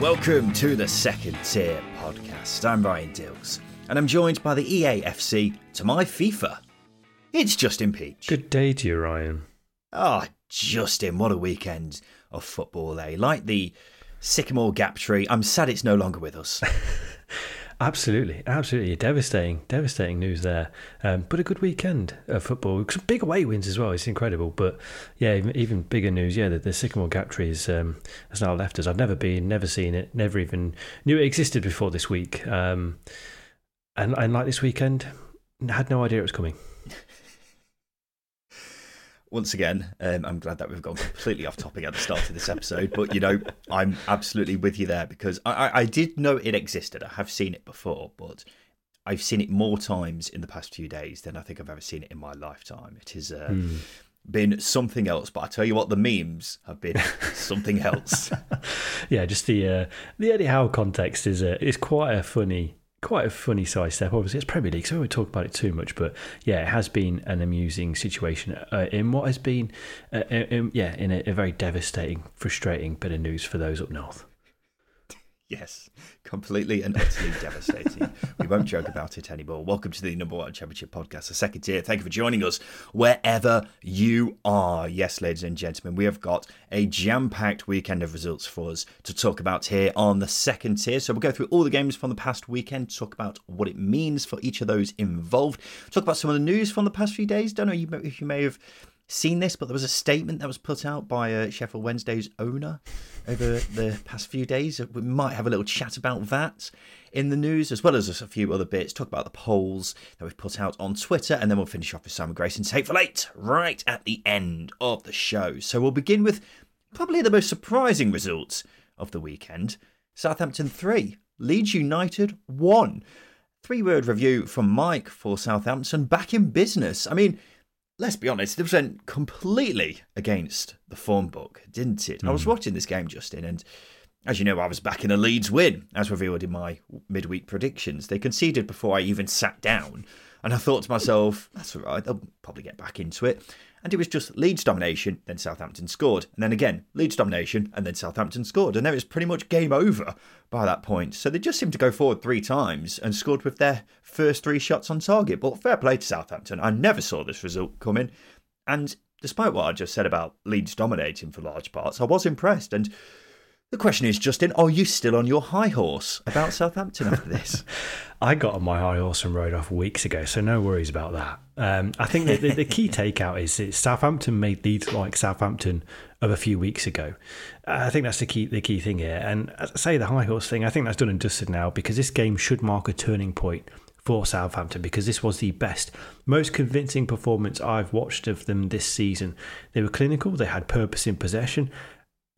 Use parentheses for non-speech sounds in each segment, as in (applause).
Welcome to the Second Tier Podcast. I'm Ryan Dilks, and I'm joined by the EAFC to my FIFA. It's Justin Peach. Good day to you, Ryan. Ah, Justin, what a weekend of football, eh? Like the sycamore gap tree, I'm sad it's no longer with us. (laughs) Absolutely, absolutely devastating, devastating news there. Um, but a good weekend of football. Some big away wins as well. It's incredible. But yeah, even, even bigger news. Yeah, the, the Sycamore Gap Tree is, um, has now left us. I've never been, never seen it, never even knew it existed before this week. Um, and and like this weekend, had no idea it was coming. Once again, um, I'm glad that we've gone completely off topic at the start of this episode, but you know, I'm absolutely with you there because I, I, I did know it existed. I have seen it before, but I've seen it more times in the past few days than I think I've ever seen it in my lifetime. It has uh, been something else, but I tell you what, the memes have been (laughs) something else. (laughs) yeah, just the uh, the Eddie Howe context is uh, is quite a funny quite a funny side step. Obviously, it's Premier League, so we won't talk about it too much. But yeah, it has been an amusing situation uh, in what has been, uh, in, yeah, in a, a very devastating, frustrating bit of news for those up north. Yes, completely and utterly devastating. We won't joke about it anymore. Welcome to the number one championship podcast, the second tier. Thank you for joining us wherever you are. Yes, ladies and gentlemen, we have got a jam packed weekend of results for us to talk about here on the second tier. So we'll go through all the games from the past weekend, talk about what it means for each of those involved, talk about some of the news from the past few days. Don't know if you may have seen this, but there was a statement that was put out by uh, Sheffield Wednesday's owner over the past few days. We might have a little chat about that in the news, as well as a few other bits. Talk about the polls that we've put out on Twitter, and then we'll finish off with Simon Grayson's Hateful Eight right at the end of the show. So we'll begin with probably the most surprising results of the weekend Southampton 3, Leeds United 1. Three word review from Mike for Southampton back in business. I mean, let's be honest, it went completely against the form book, didn't it? I was hmm. watching this game, Justin, and as you know, I was back in a Leeds win, as revealed in my midweek predictions. They conceded before I even sat down, and I thought to myself, that's all right, they'll probably get back into it. And it was just Leeds domination, then Southampton scored. And then again, Leeds domination, and then Southampton scored. And then it was pretty much game over by that point. So they just seemed to go forward three times and scored with their first three shots on target. But fair play to Southampton. I never saw this result coming. And despite what I just said about Leeds dominating for large parts, I was impressed. And the question is, Justin, are you still on your high horse about Southampton after this? (laughs) I got on my high horse and rode off weeks ago, so no worries about that. Um, I think the, the, key (laughs) takeout is that Southampton made Leeds like Southampton of a few weeks ago. I think that's the key the key thing here. And as I say, the high horse thing, I think that's done and dusted now because this game should mark a turning point for Southampton because this was the best, most convincing performance I've watched of them this season. They were clinical, they had purpose in possession,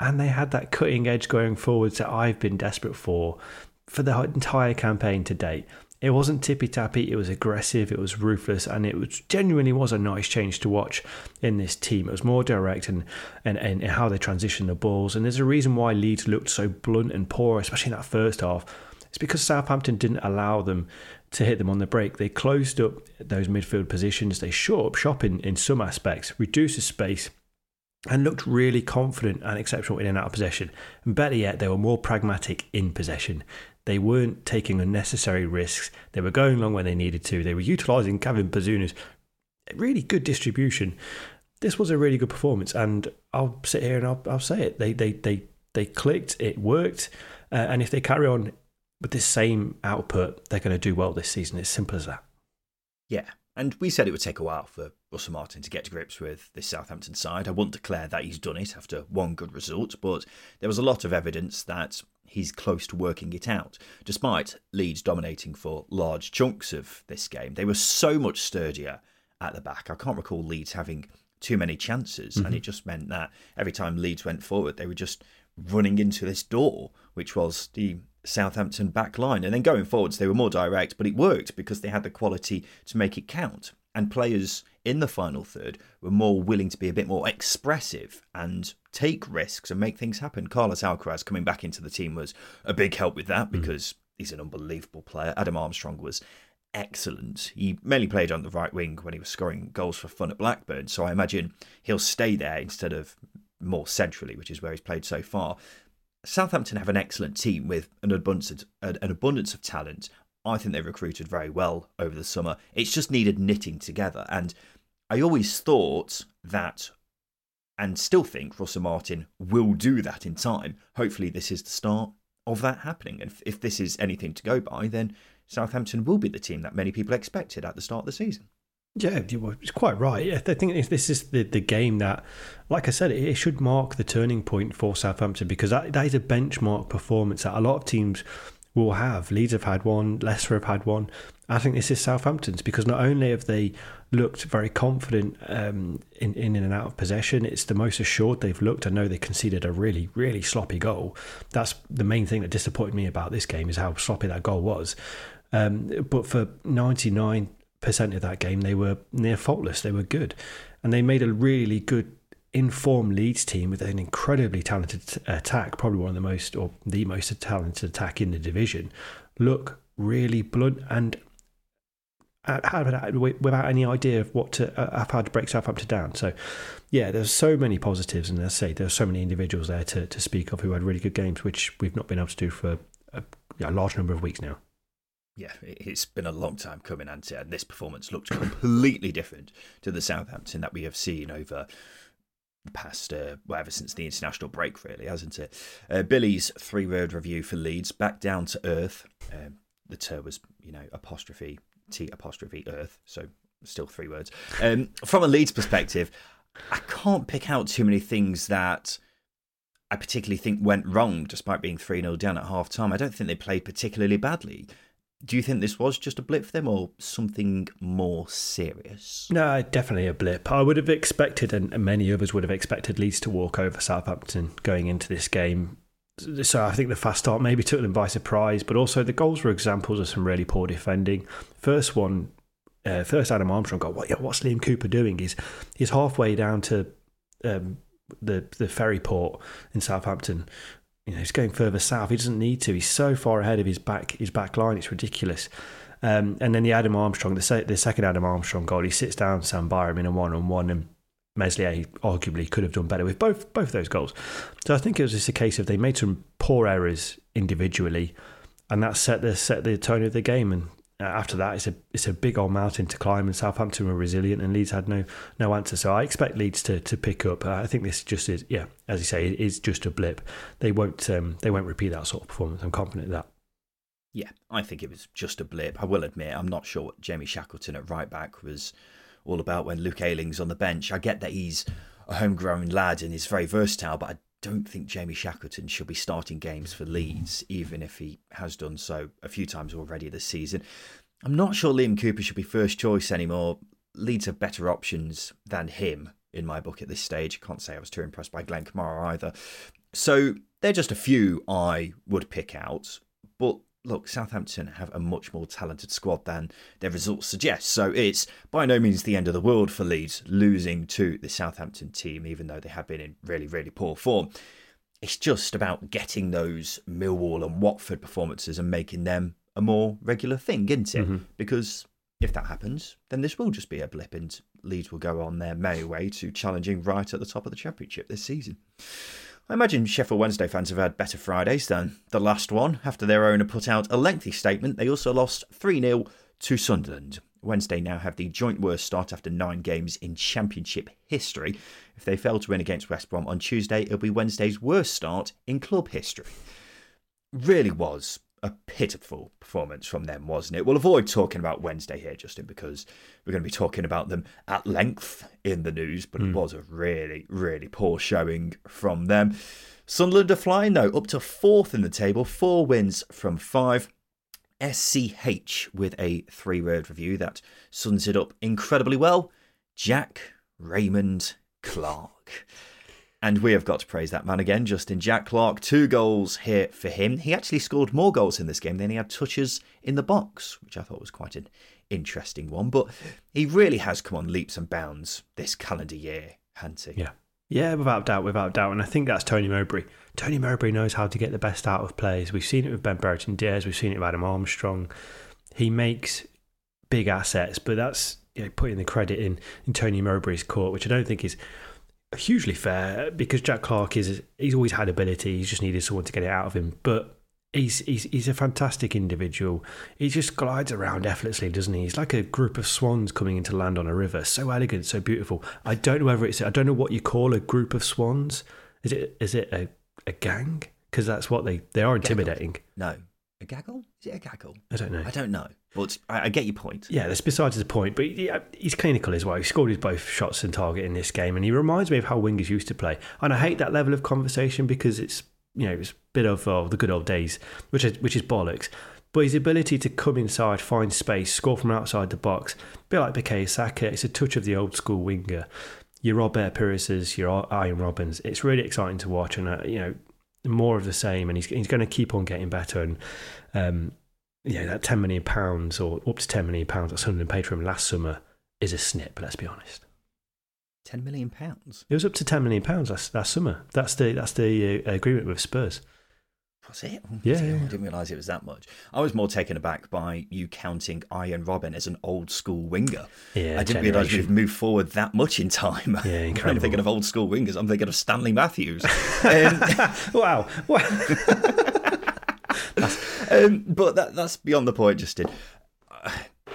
and they had that cutting edge going forwards that I've been desperate for for the entire campaign to date. It wasn't tippy tappy, it was aggressive, it was ruthless, and it was genuinely was a nice change to watch in this team. It was more direct and, and, and how they transitioned the balls. And there's a reason why Leeds looked so blunt and poor, especially in that first half. It's because Southampton didn't allow them to hit them on the break. They closed up those midfield positions, they shut up shop in, in some aspects, reduced the space, and looked really confident and exceptional in and out of possession. And better yet, they were more pragmatic in possession. They weren't taking unnecessary risks. They were going long when they needed to. They were utilising Gavin Bazunu's really good distribution. This was a really good performance, and I'll sit here and I'll, I'll say it. They they they they clicked. It worked, uh, and if they carry on with this same output, they're going to do well this season. It's simple as that. Yeah. And we said it would take a while for Russell Martin to get to grips with this Southampton side. I won't declare that he's done it after one good result, but there was a lot of evidence that he's close to working it out. Despite Leeds dominating for large chunks of this game, they were so much sturdier at the back. I can't recall Leeds having too many chances, mm-hmm. and it just meant that every time Leeds went forward, they were just running into this door, which was the Southampton back line. And then going forwards, they were more direct, but it worked because they had the quality to make it count. And players in the final third were more willing to be a bit more expressive and take risks and make things happen. Carlos Alcaraz coming back into the team was a big help with that mm. because mm. he's an unbelievable player. Adam Armstrong was excellent. He mainly played on the right wing when he was scoring goals for fun at Blackburn, so I imagine he'll stay there instead of more centrally, which is where he's played so far. Southampton have an excellent team with an abundance of, an abundance of talent. I think they recruited very well over the summer. It's just needed knitting together, and I always thought that, and still think Russell Martin will do that in time. Hopefully, this is the start of that happening. And if, if this is anything to go by, then Southampton will be the team that many people expected at the start of the season. Yeah, it's quite right. I think this is the, the game that, like I said, it should mark the turning point for Southampton because that, that is a benchmark performance that a lot of teams will have. Leeds have had one, Leicester have had one. I think this is Southampton's because not only have they looked very confident um, in, in and out of possession, it's the most assured they've looked. I know they conceded a really, really sloppy goal. That's the main thing that disappointed me about this game is how sloppy that goal was. Um, but for 99 percent of that game, they were near faultless. They were good, and they made a really good informed Leeds team with an incredibly talented attack, probably one of the most or the most talented attack in the division, look really blunt and uh, uh, without any idea of what to uh, have had to break Southampton down. So, yeah, there's so many positives, and as I say, there's so many individuals there to, to speak of who had really good games, which we've not been able to do for a, a large number of weeks now yeah, it's been a long time coming, and uh, this performance looked completely different to the Southampton that we have seen over past, uh, well, ever since the international break, really, hasn't it? Uh, Billy's three word review for Leeds back down to earth. Um, the ter was, you know, apostrophe T apostrophe earth, so still three words. Um, from a Leeds perspective, I can't pick out too many things that. I particularly think went wrong despite being 3 0 down at half time. I don't think they played particularly badly do you think this was just a blip for them or something more serious? No, definitely a blip. I would have expected, and many others would have expected Leeds to walk over Southampton going into this game. So I think the fast start maybe took them by surprise, but also the goals were examples of some really poor defending. First one, uh, first Adam Armstrong got what? Yeah, what's Liam Cooper doing? He's he's halfway down to um, the the ferry port in Southampton, you know, he's going further south. He doesn't need to. He's so far ahead of his back his back line. It's ridiculous. Um, and then the Adam Armstrong, the, se- the second Adam Armstrong goal, he sits down Sam Byram in a one on one, and Meslier arguably could have done better with both both those goals. So I think it was just a case of they made some poor errors individually, and that set the set the tone of the game. And after that, it's a it's a big old mountain to climb, and Southampton were resilient, and Leeds had no no answer. So I expect Leeds to to pick up. Uh, I think this just is, yeah, as you say, it is just a blip. They won't um, they won't repeat that sort of performance. I'm confident of that. Yeah, I think it was just a blip. I will admit, I'm not sure what Jamie Shackleton at right back was all about when Luke Ayling's on the bench. I get that he's a homegrown lad and is very versatile, but I don't think Jamie Shackleton should be starting games for Leeds, even if he has done so a few times already this season. I'm not sure Liam Cooper should be first choice anymore. Leeds have better options than him in my book at this stage. Can't say I was too impressed by Glenn Kamara either. So they're just a few I would pick out. But look, Southampton have a much more talented squad than their results suggest. So it's by no means the end of the world for Leeds losing to the Southampton team, even though they have been in really, really poor form. It's just about getting those Millwall and Watford performances and making them a more regular thing, isn't it? Mm-hmm. Because if that happens, then this will just be a blip and Leeds will go on their merry way to challenging right at the top of the Championship this season. I imagine Sheffield Wednesday fans have had better Fridays than the last one. After their owner put out a lengthy statement, they also lost 3 0 to Sunderland. Wednesday now have the joint worst start after nine games in Championship history. If they fail to win against West Brom on Tuesday, it'll be Wednesday's worst start in club history. Really was a pitiful performance from them, wasn't it? We'll avoid talking about Wednesday here, Justin, because we're going to be talking about them at length in the news, but mm. it was a really, really poor showing from them. Sunderland are flying, though, up to fourth in the table, four wins from five. SCH with a three word review that sums it up incredibly well. Jack Raymond Clarke. And we have got to praise that man again, Justin Jack Clarke. Two goals here for him. He actually scored more goals in this game than he had touches in the box, which I thought was quite an interesting one. But he really has come on leaps and bounds this calendar year, hasn't he? Yeah. Yeah, without doubt, without doubt. And I think that's Tony Mowbray. Tony Mowbray knows how to get the best out of players. We've seen it with Ben Brereton Diaz, we've seen it with Adam Armstrong. He makes big assets, but that's you know, putting the credit in, in Tony Mowbray's court, which I don't think is hugely fair because Jack Clarke is he's always had ability. He's just needed someone to get it out of him. But he's he's he's a fantastic individual. He just glides around effortlessly, doesn't he? He's like a group of swans coming into land on a river. So elegant, so beautiful. I don't know whether it's I don't know what you call a group of swans. Is it is it a, a gang? Because that's what they they are intimidating. No, a gaggle? Is it a gaggle? I don't know. I don't know. But I, I get your point. Yeah, that's besides the point. But he's clinical as well. He scored his both shots and target in this game, and he reminds me of how wingers used to play. And I hate that level of conversation because it's you know it's a bit of uh, the good old days, which is which is bollocks. But his ability to come inside, find space, score from outside the box, a bit like Bukayo Saka, it's a touch of the old school winger. Your Robert Pires's, your Arjen Robbens. It's really exciting to watch, and uh, you know more of the same, and he's he's going to keep on getting better. And um, yeah, that ten million pounds or up to ten million pounds that Sunderland paid for him last summer is a snip. Let's be honest. Ten million pounds. It was up to ten million pounds last, last summer. That's the that's the uh, agreement with Spurs. Was it? Yeah, yeah, I didn't realise it was that much. I was more taken aback by you counting Arjen Robben as an old school winger. Yeah, I didn't realise we've moved forward that much in time. Yeah, (laughs) incredible. I'm thinking of old school wingers. I'm thinking of Stanley Matthews. (laughs) um, wow. (laughs) um, but that, that's beyond the point, Justin. (sighs)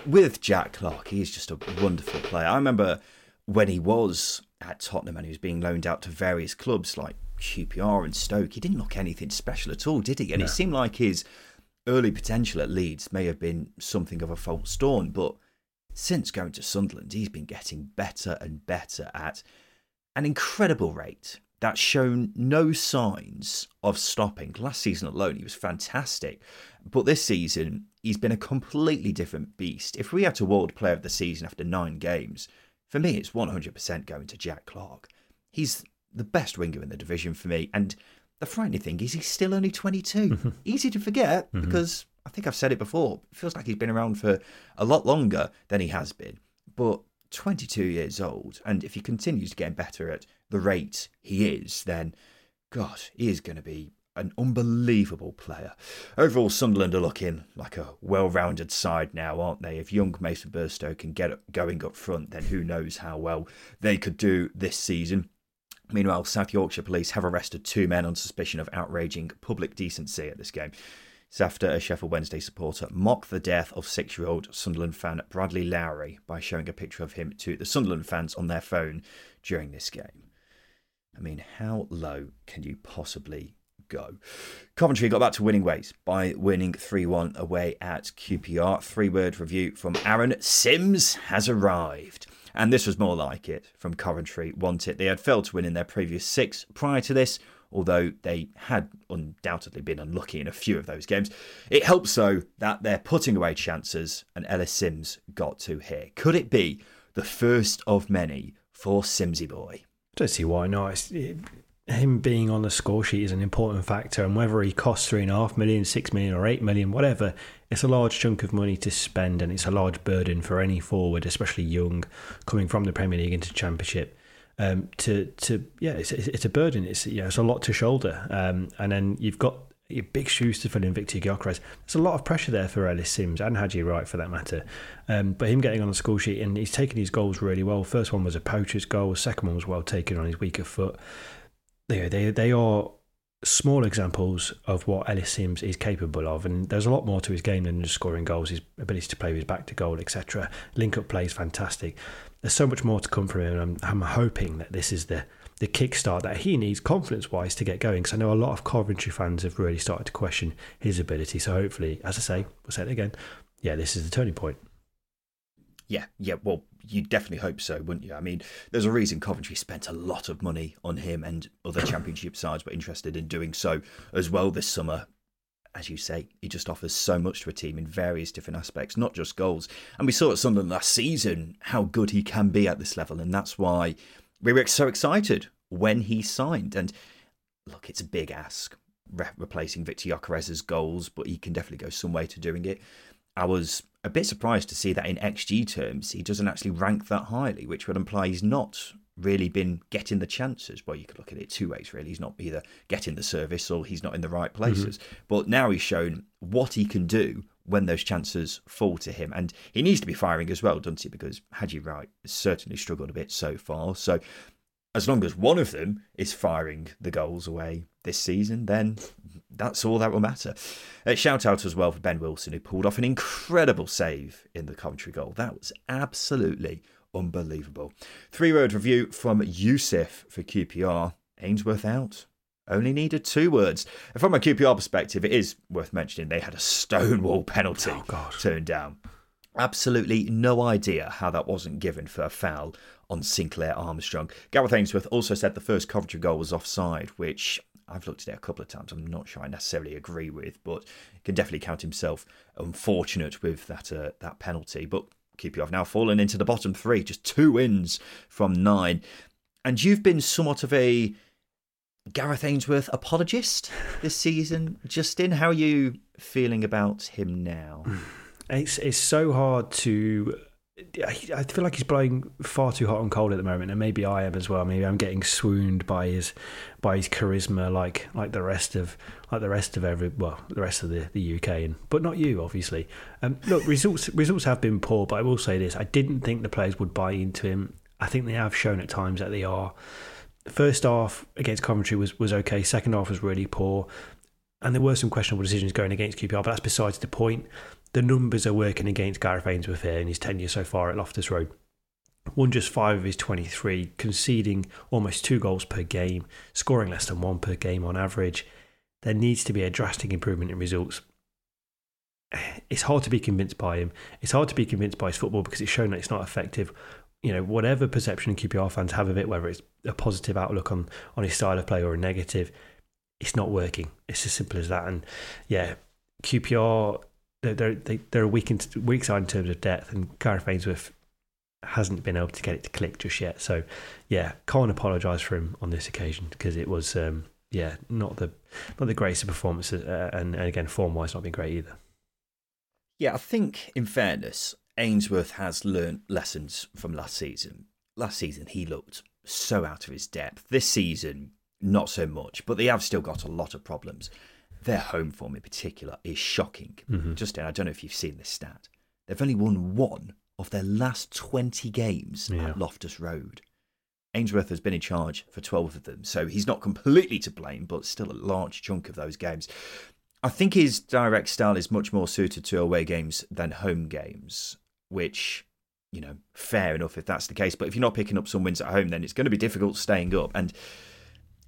With Jack Clarke, he's just a wonderful player. I remember when he was at Tottenham and he was being loaned out to various clubs like QPR and Stoke, he didn't look anything special at all, did he? And no. it seemed like his early potential at Leeds may have been something of a false dawn, but since going to Sunderland, he's been getting better and better at an incredible rate that's shown no signs of stopping. Last season alone, he was fantastic, but this season, he's been a completely different beast. If we had to award Player of the Season after nine games, for me, it's 100% going to Jack Clarke. He's the best winger in the division for me. And the frightening thing is he's still only 22. Mm-hmm. Easy to forget mm-hmm. because I think I've said it before. It feels like he's been around for a lot longer than he has been. But 22 years old, and if he continues to get better at the rate he is, then God, he is going to be an unbelievable player. Overall, Sunderland are looking like a well-rounded side now, aren't they? If young Mason Burstow can get going up front, then who knows how well they could do this season. Meanwhile, South Yorkshire police have arrested two men on suspicion of outraging public decency at this game. It's after a Sheffield Wednesday supporter mocked the death of six year old Sunderland fan Bradley Lowery by showing a picture of him to the Sunderland fans on their phone during this game. I mean, how low can you possibly go? Coventry got back to winning ways by winning 3 1 away at QPR. Three word review from Aaron Sims has arrived. And this was more like it from Coventry Want it. They had failed to win in their previous six prior to this, although they had undoubtedly been unlucky in a few of those games. It helps, though, that they're putting away chances and Ellis Sims got to here. Could it be the first of many for Simsy Boy? Don't see why not. It, him being on the score sheet is an important factor, and whether he costs three and a half million, six million, or eight million, whatever, it's a large chunk of money to spend, and it's a large burden for any forward, especially young, coming from the Premier League into Championship. Um, to to yeah, it's, it's a burden. It's yeah, it's a lot to shoulder, um, and then you've got your big shoes to fill in Victor Gyökeres. There's a lot of pressure there for Ellis Sims and Haji Wright for that matter. Um, but him getting on the score sheet and he's taken his goals really well. First one was a poacher's goal. Second one was well taken on his weaker foot they they they are small examples of what Ellis Sims is capable of, and there's a lot more to his game than just scoring goals. His ability to play with his back to goal, etc. Link up play is fantastic. There's so much more to come from him, and I'm, I'm hoping that this is the the kickstart that he needs confidence wise to get going. Because I know a lot of Coventry fans have really started to question his ability. So hopefully, as I say, we'll say it again. Yeah, this is the turning point. Yeah, yeah. Well, you definitely hope so, wouldn't you? I mean, there's a reason Coventry spent a lot of money on him, and other (coughs) Championship sides were interested in doing so as well this summer. As you say, he just offers so much to a team in various different aspects, not just goals. And we saw at Sunderland last season how good he can be at this level, and that's why we were so excited when he signed. And look, it's a big ask re- replacing Victor Gyökeres's goals, but he can definitely go some way to doing it. I was a bit surprised to see that in XG terms, he doesn't actually rank that highly, which would imply he's not really been getting the chances. Well, you could look at it two ways, really. He's not either getting the service or he's not in the right places. Mm-hmm. But now he's shown what he can do when those chances fall to him. And he needs to be firing as well, doesn't he? Because Haji Wright has certainly struggled a bit so far. So as long as one of them is firing the goals away this season, then that's all that will matter. Uh, shout out as well for Ben Wilson, who pulled off an incredible save in the Coventry goal. That was absolutely unbelievable. Three word review from Yusuf for QPR. Ainsworth out. Only needed two words. And from a QPR perspective, it is worth mentioning they had a stonewall penalty oh, turned down. Absolutely no idea how that wasn't given for a foul on Sinclair Armstrong. Gareth Ainsworth also said the first Coventry goal was offside, which I've looked at it a couple of times. I'm not sure I necessarily agree with, but can definitely count himself unfortunate with that uh, that penalty. But QPR have now fallen into the bottom three, just two wins from nine. And you've been somewhat of a Gareth Ainsworth apologist this season, Justin. How are you feeling about him now? (sighs) It's it's so hard to I feel like he's blowing far too hot and cold at the moment, and maybe I am as well. Maybe I'm getting swooned by his by his charisma, like like the rest of like the rest of every well the rest of the, the UK, and but not you, obviously. Um, look, results results have been poor, but I will say this: I didn't think the players would buy into him. I think they have shown at times that they are. First half against Coventry was was okay. Second half was really poor, and there were some questionable decisions going against QPR, but that's besides the point the numbers are working against Gareth Ainsworth here in his tenure so far at Loftus Road. Won just five of his 23, conceding almost two goals per game, scoring less than one per game on average. There needs to be a drastic improvement in results. It's hard to be convinced by him. It's hard to be convinced by his football because it's shown that it's not effective. You know, whatever perception QPR fans have of it, whether it's a positive outlook on, on his style of play or a negative, it's not working. It's as simple as that. And yeah, QPR they're they, are they're weak in, weak side in terms of depth, and Gareth Ainsworth hasn't been able to get it to click just yet. So yeah, can't apologise for him on this occasion because it was um, yeah not the not the greatest of performances, uh, and, and again form wise not been great either. Yeah, I think in fairness, Ainsworth has learnt lessons from last season. Last season he looked so out of his depth. This season, not so much, but they have still got a lot of problems their home form in particular is shocking. Mm-hmm. Justin, I don't know if you've seen this stat. They've only won one of their last 20 games yeah. at Loftus Road. Ainsworth has been in charge for 12 of them, so he's not completely to blame, but still a large chunk of those games. I think his direct style is much more suited to away games than home games, which, you know, fair enough if that's the case. But if you're not picking up some wins at home, then it's going to be difficult staying up. And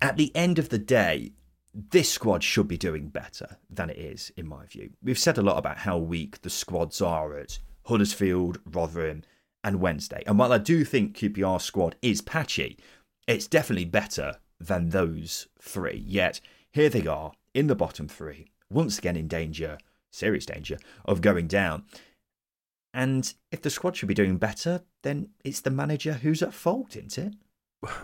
at the end of the day, this squad should be doing better than it is, in my view. We've said a lot about how weak the squads are at Huddersfield, Rotherham, and Wednesday. And while I do think QPR squad is patchy, it's definitely better than those three. Yet here they are in the bottom three, once again in danger, serious danger, of going down. And if the squad should be doing better, then it's the manager who's at fault, isn't it?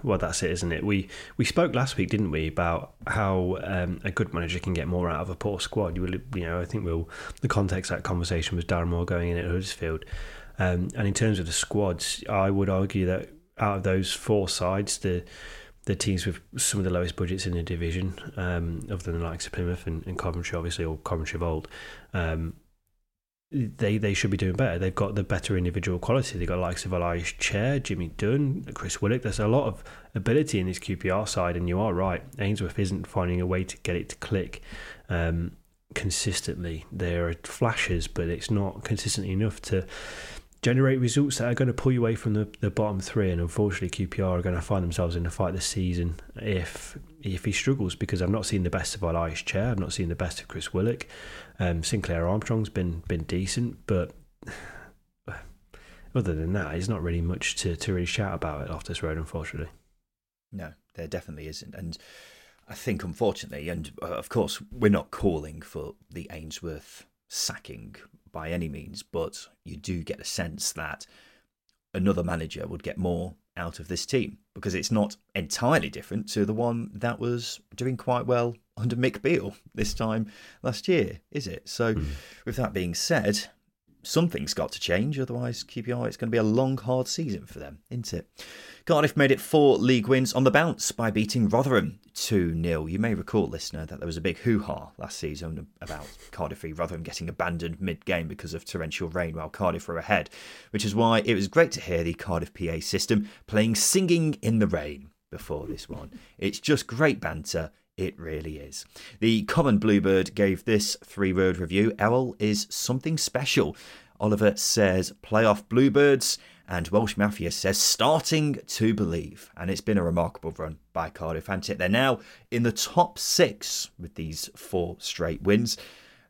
well, that's it, isn't it? We we spoke last week, didn't we, about how um, a good manager can get more out of a poor squad. You, will, you know, I think we'll the context of that conversation was Darren Moore going in at Huddersfield, um, and in terms of the squads, I would argue that out of those four sides, the the teams with some of the lowest budgets in the division, um, other than the likes of Plymouth and, and Coventry, obviously, or Coventry of old, um, they they should be doing better. They've got the better individual quality. They've got likes of Ilias Chair, Jimmy Dunn, Chris Willock. There's a lot of ability in this QPR side, and you are right. Ainsworth isn't finding a way to get it to click um, consistently. There are flashes, but it's not consistently enough to generate results that are going to pull you away from the, the bottom three. And unfortunately, QPR are going to find themselves in the fight this season if if he struggles because I've not seen the best of Ilias Chair, I've not seen the best of Chris Willock. Um, Sinclair Armstrong's been been decent, but (sighs) other than that, there's not really much to, to really shout about at Loftus Road, unfortunately. No, there definitely isn't. And I think, unfortunately, and uh, of course, we're not calling for the Ainsworth sacking by any means, but you do get a sense that another manager would get more out of this team because it's not entirely different to the one that was doing quite well under Mick Beale this time last year, is it? So, mm. with that being said, something's got to change, otherwise, QPR, it's going to be a long, hard season for them, isn't it? Cardiff made it four league wins on the bounce by beating Rotherham 2 0. You may recall, listener, that there was a big hoo ha last season about Cardiff v Rotherham getting abandoned mid game because of torrential rain while Cardiff were ahead, which is why it was great to hear the Cardiff PA system playing Singing in the Rain before this one. It's just great banter. It really is. The Common Bluebird gave this three word review Erol is something special. Oliver says, playoff Bluebirds. And Welsh Mafia says, starting to believe. And it's been a remarkable run by Cardiff, hasn't it? They're now in the top six with these four straight wins,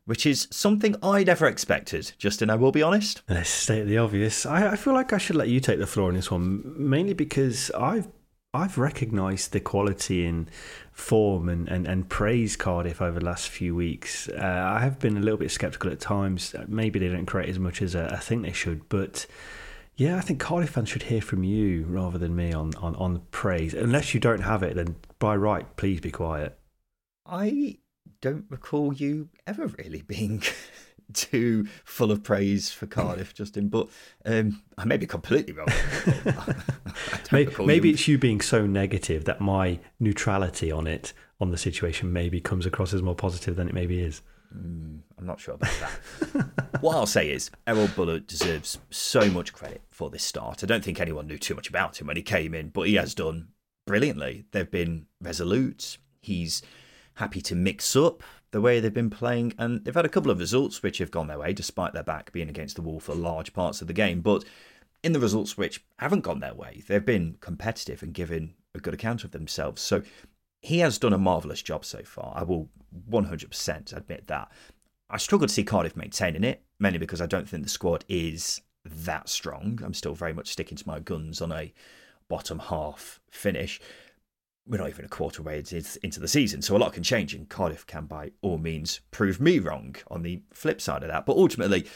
which is something I never expected, Justin, I will be honest. Let's state the obvious. I, I feel like I should let you take the floor on this one, mainly because I've I've recognised the quality in form and, and, and praise Cardiff over the last few weeks. Uh, I have been a little bit sceptical at times. Maybe they don't create as much as uh, I think they should, but yeah, I think Cardiff fans should hear from you rather than me on, on, on praise. Unless you don't have it, then by right, please be quiet. I don't recall you ever really being (laughs) (laughs) too full of praise for Cardiff, Justin, but um, I may be completely wrong. (laughs) (laughs) maybe, maybe it's you being so negative that my neutrality on it, on the situation, maybe comes across as more positive than it maybe is. Mm, I'm not sure about that. what I'll say is, Erol Bulut deserves so much credit for this start. I don't think anyone knew too much about him when he came in, but he has done brilliantly. They've been resolute. He's happy to mix up the way they've been playing, and they've had a couple of results which have gone their way, despite their back being against the wall for large parts of the game. But in the results which haven't gone their way, they've been competitive and given a good account of themselves. So he has done a marvellous job so far. I will 100% admit that. I struggle to see Cardiff maintaining it, mainly because I don't think the squad is that strong. I'm still very much sticking to my guns on a bottom half finish. We're not even a quarter way into the season, so a lot can change, and Cardiff can by all means prove me wrong on the flip side of that. But ultimately,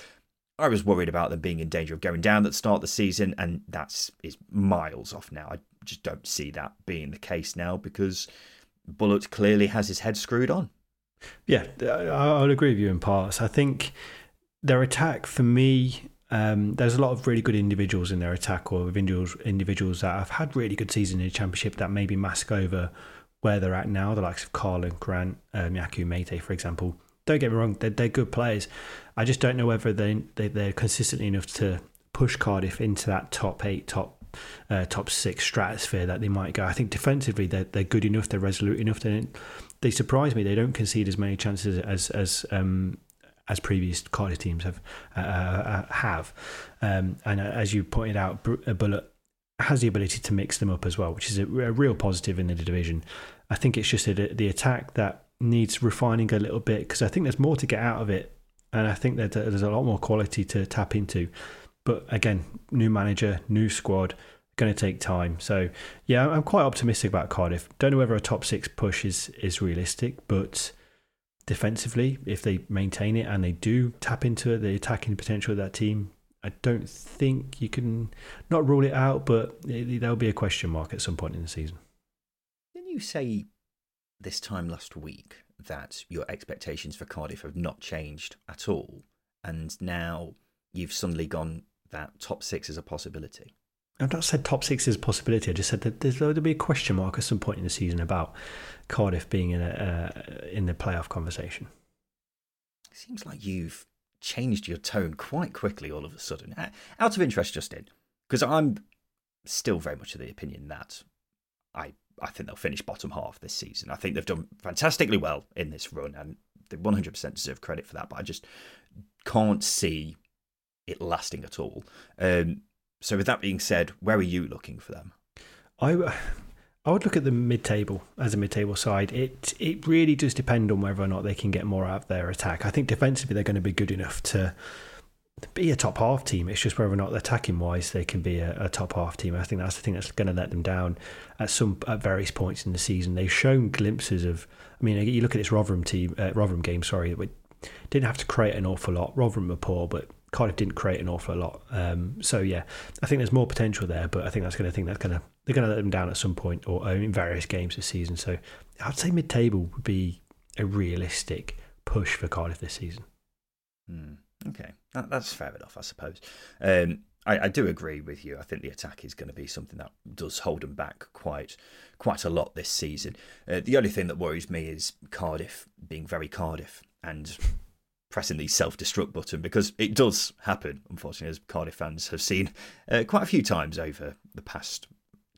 I was worried about them being in danger of going down at the start of the season, and that's is miles off now. I just don't see that being the case now because Bulut clearly has his head screwed on. Yeah, I'll agree with you in parts. I think their attack, for me, um, there's a lot of really good individuals in their attack, or individuals individuals that have had really good season in the championship that maybe mask over where they're at now. The likes of Karlan Grant, um, Yakou Meite, for example. Don't get me wrong; they're, they're good players. I just don't know whether they, they they're consistently enough to push Cardiff into that top eight, top uh, top six stratosphere that they might go. I think defensively they're they're good enough, they're resolute enough. They they surprise me. They don't concede as many chances as as um, as previous Cardiff teams have uh, uh, have. Um, and uh, as you pointed out, a Bulut has the ability to mix them up as well, which is a, a real positive in the division. I think it's just a, the attack that needs refining a little bit because I think there's more to get out of it, and I think that there's a lot more quality to tap into. But again, new manager, new squad, going to take time. So yeah, I'm quite optimistic about Cardiff. Don't know whether a top six push is is realistic, but defensively, if they maintain it and they do tap into the attacking potential of that team, I don't think you can not rule it out, but there'll be a question mark at some point in the season. Didn't you say this time last week that your expectations for Cardiff have not changed at all, and now you've suddenly gone that top six is a possibility. I've not said top six is a possibility. I just said that there's, there'll be a question mark at some point in the season about Cardiff being in a uh, in the playoff conversation. Seems like you've changed your tone quite quickly all of a sudden. Out of interest, Justin, because I'm still very much of the opinion that I I think they'll finish bottom half this season. I think they've done fantastically well in this run, and they 100% deserve credit for that. But I just can't see it lasting at all. Um, so, with that being said, where are you looking for them? I (sighs) I would look at the mid-table as a mid-table side. It it really does depend on whether or not they can get more out of their attack. I think defensively they're going to be good enough to be a top half team. It's just whether or not attacking wise they can be a, a, top half team. I think that's the thing that's going to let them down at some at various points in the season. They've shown glimpses of. I mean, you look at this Rotherham team, uh, Rotherham game. Sorry, we didn't have to create an awful lot. Rotherham were poor, but Cardiff didn't create an awful lot. Um, so yeah, I think there's more potential there, but I think that's going to think that's going to they're going to let them down at some point or in various games this season. So I'd say mid-table would be a realistic push for Cardiff this season. Hmm. Okay, that, that's fair enough, I suppose. Um, I, I, do agree with you. I think the attack is going to be something that does hold them back quite, quite a lot this season. Uh, the only thing that worries me is Cardiff being very Cardiff and pressing the self-destruct button because it does happen. Unfortunately, as Cardiff fans have seen uh, quite a few times over the past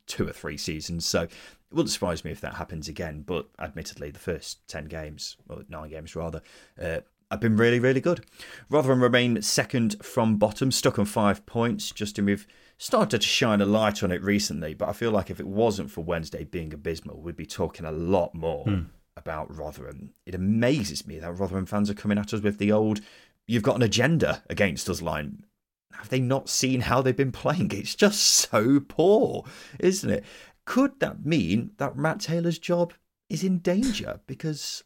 two or three seasons. So it wouldn't surprise me if that happens again. But admittedly, the first ten games, or nine games rather, uh, have been really, really good. Rotherham remain second from bottom, stuck on five points. Justin, we've started to shine a light on it recently, but I feel like if it wasn't for Wednesday being abysmal, we'd be talking a lot more mm. About Rotherham. It amazes me that Rotherham fans are coming at us with the old "you've got an agenda against us" line. Have they not seen how they've been playing? It's just so poor, isn't it? Could that mean that Matt Taylor's job is in danger? Because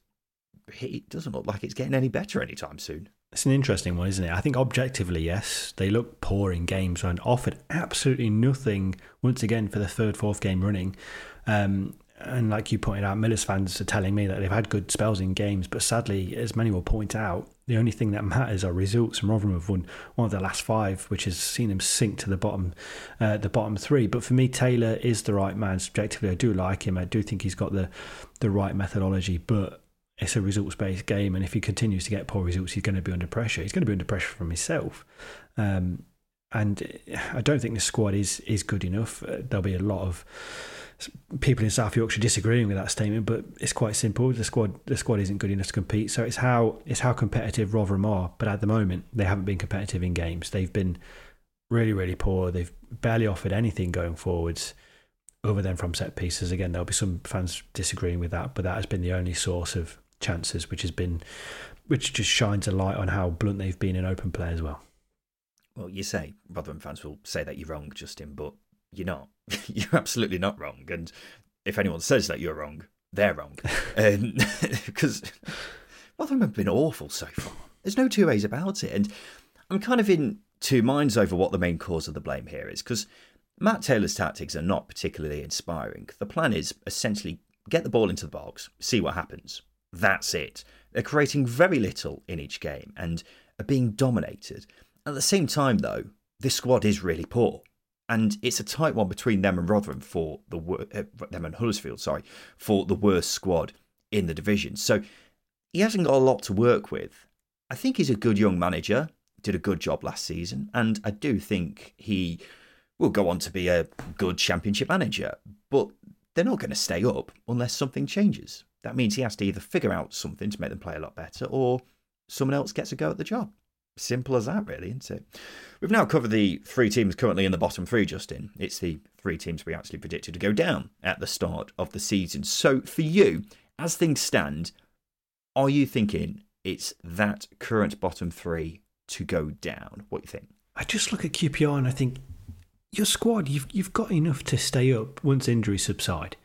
it doesn't look like it's getting any better anytime soon. It's an interesting one, isn't it? I think objectively, yes, they look poor in games and offered absolutely nothing once again for the third, fourth game running. Um, and like you pointed out, Miller's fans are telling me that they've had good spells in games, but sadly, as many will point out, the only thing that matters are results. And Rotherham have won one of the last five, which has seen them sink to the bottom, uh, the bottom three. But for me, Taylor is the right man. Subjectively, I do like him. I do think he's got the the right methodology, but it's a results based game, and if he continues to get poor results, he's going to be under pressure. He's going to be under pressure from himself. Um, and I don't think the squad is is good enough. Uh, there'll be a lot of people in South Yorkshire disagreeing with that statement, but it's quite simple. The squad the squad isn't good enough to compete. So it's how it's how competitive Rotherham are. But at the moment, they haven't been competitive in games. They've been really really poor. They've barely offered anything going forwards other than from set pieces. Again, there'll be some fans disagreeing with that, but that has been the only source of chances, which has been, which just shines a light on how blunt they've been in open play as well. Well, you say Rotherham fans will say that you're wrong, Justin, but you're not. (laughs) you're absolutely not wrong. And if anyone says that you're wrong, they're wrong. Because (laughs) um, (laughs) Rotherham have been awful so far. There's no two ways about it. And I'm kind of in two minds over what the main cause of the blame here is. Because Matt Taylor's tactics are not particularly inspiring. The plan is essentially get the ball into the box, see what happens. That's it. They're creating very little in each game and are being dominated. At the same time, though, this squad is really poor. And it's a tight one between them and Rotherham for the uh, them and Huddersfield, sorry, for the worst squad in the division. So he hasn't got a lot to work with. I think he's a good young manager, did a good job last season, and I do think he will go on to be a good championship manager. But they're not going to stay up unless something changes. That means he has to either figure out something to make them play a lot better or someone else gets a go at the job. Simple as that, really, isn't it? We've now covered the three teams currently in the bottom three, Justin. It's the three teams we actually predicted to go down at the start of the season. So, for you, as things stand, are you thinking it's that current bottom three to go down? What do you think? I just look at QPR and I think your squad, you've you've got enough to stay up once injuries subside.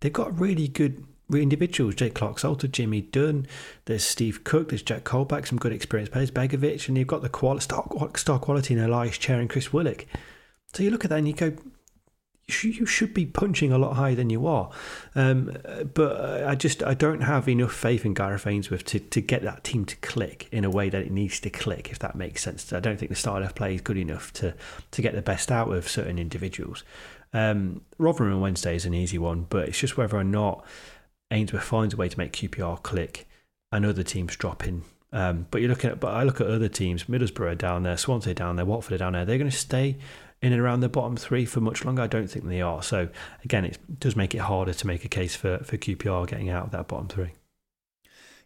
They've got really good individuals. Jake Clarke-Salter, Jimmy Dunn, there's Steve Cook, there's Jack Colback, some good experienced players, Begovic, and you've got the quali- star, star quality in Ilias Chair and Chris Willock. So you look at that and you go, you should be punching a lot higher than you are. Um, but I just I don't have enough faith in Gareth Ainsworth to, to get that team to click in a way that it needs to click, if that makes sense. I don't think the style of play is good enough to to get the best out of certain individuals. Um, Rotherham on Wednesday is an easy one, but it's just whether or not Ainsworth finds a way to make QPR click and other teams drop in. Um, but you look at, but I look at other teams. Middlesbrough down there, Swansea down there, Watford down there. They're going to stay in and around the bottom three for much longer. I don't think they are. So again, it does make it harder to make a case for for QPR getting out of that bottom three.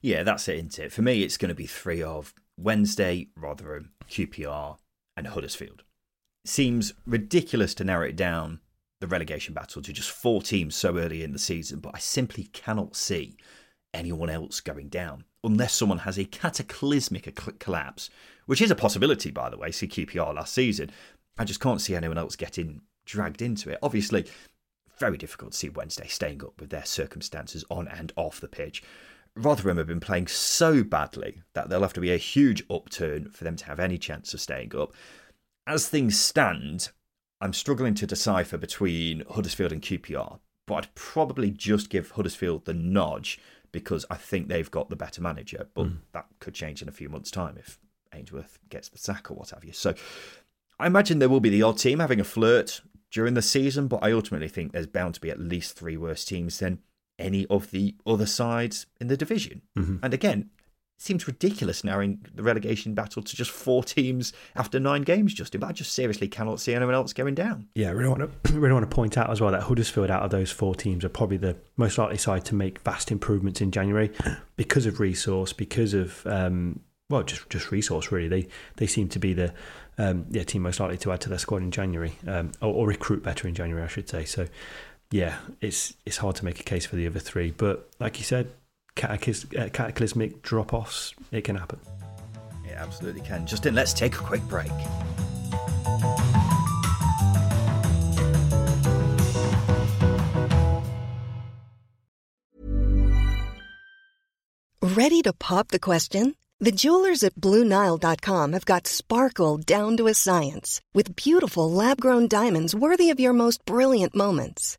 Yeah, that's it, isn't it? For me, it's going to be three of Wednesday, Rotherham, QPR, and Huddersfield. Seems ridiculous to narrow it down the relegation battle to just four teams so early in the season, but I simply cannot see anyone else going down unless someone has a cataclysmic collapse, which is a possibility, by the way. See QPR last season. I just can't see anyone else getting dragged into it. Obviously, very difficult to see Wednesday staying up with their circumstances on and off the pitch. Rotherham have been playing so badly that there'll have to be a huge upturn for them to have any chance of staying up. As things stand, I'm struggling to decipher between Huddersfield and QPR, but I'd probably just give Huddersfield the nudge because I think they've got the better manager. But mm. that could change in a few months' time if Ainsworth gets the sack or what have you. So I imagine there will be the odd team having a flirt during the season, but I ultimately think there's bound to be at least three worse teams than any of the other sides in the division. Mm-hmm. And again, seems ridiculous narrowing the relegation battle to just four teams after nine games, Justin. But I just seriously cannot see anyone else going down. Yeah, I really want (clears throat) to really want to point out as well that Huddersfield, out of those four teams, are probably the most likely side to make vast improvements in January (clears throat) because of resource, because of um, well, just just resource really. They they seem to be the um, yeah team most likely to add to their squad in January um, or, or, recruit better in January, I should say. So yeah, it's it's hard to make a case for the other three, but like you said, cataclysmic, uh, drop offs, it can happen. It absolutely can. Justin, let's take a quick break. Ready to pop the question? The jewelers at BlueNile.com have got sparkle down to a science with beautiful lab grown diamonds worthy of your most brilliant moments.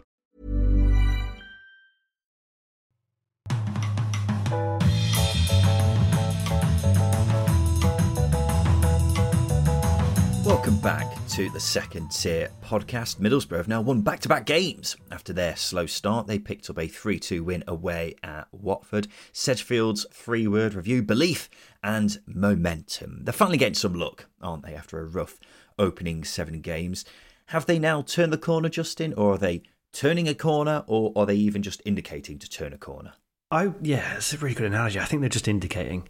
Welcome back to the second tier podcast. Middlesbrough have now won back to back games. After their slow start, they picked up a 3 2 win away at Watford. Sedgefield's three word review belief and momentum. They're finally getting some luck, aren't they, after a rough opening seven games? Have they now turned the corner, Justin, or are they turning a corner, or are they even just indicating to turn a corner? I yeah, it's a really good analogy. I think they're just indicating.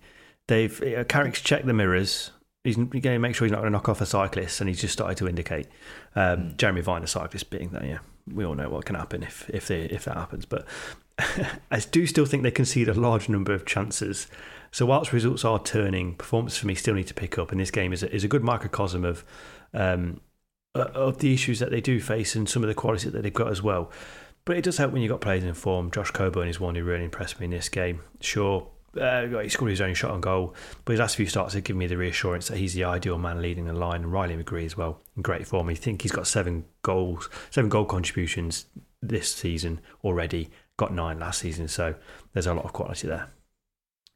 They've uh, Carrick's checked the mirrors he's going to make sure he's not going to knock off a cyclist, and he's just started to indicate. Um, mm. Jeremy Vine, a cyclist, being that, yeah, we all know what can happen if if they, if that happens. But (laughs) I do still think they concede a large number of chances. So whilst results are turning, performance for me still need to pick up, and this game is a, is a good microcosm of um, of the issues that they do face and some of the quality that they've got as well. But it does help when you've got players in form. Josh Coburn is one who really impressed me in this game. Sure, uh, he scored his own shot on goal, but his last few starts have given me the reassurance that he's the ideal man leading the line. And Riley McGree as well, in great form. I think he's got seven goals, seven goal contributions this season already. Got nine last season, so there's a lot of quality there.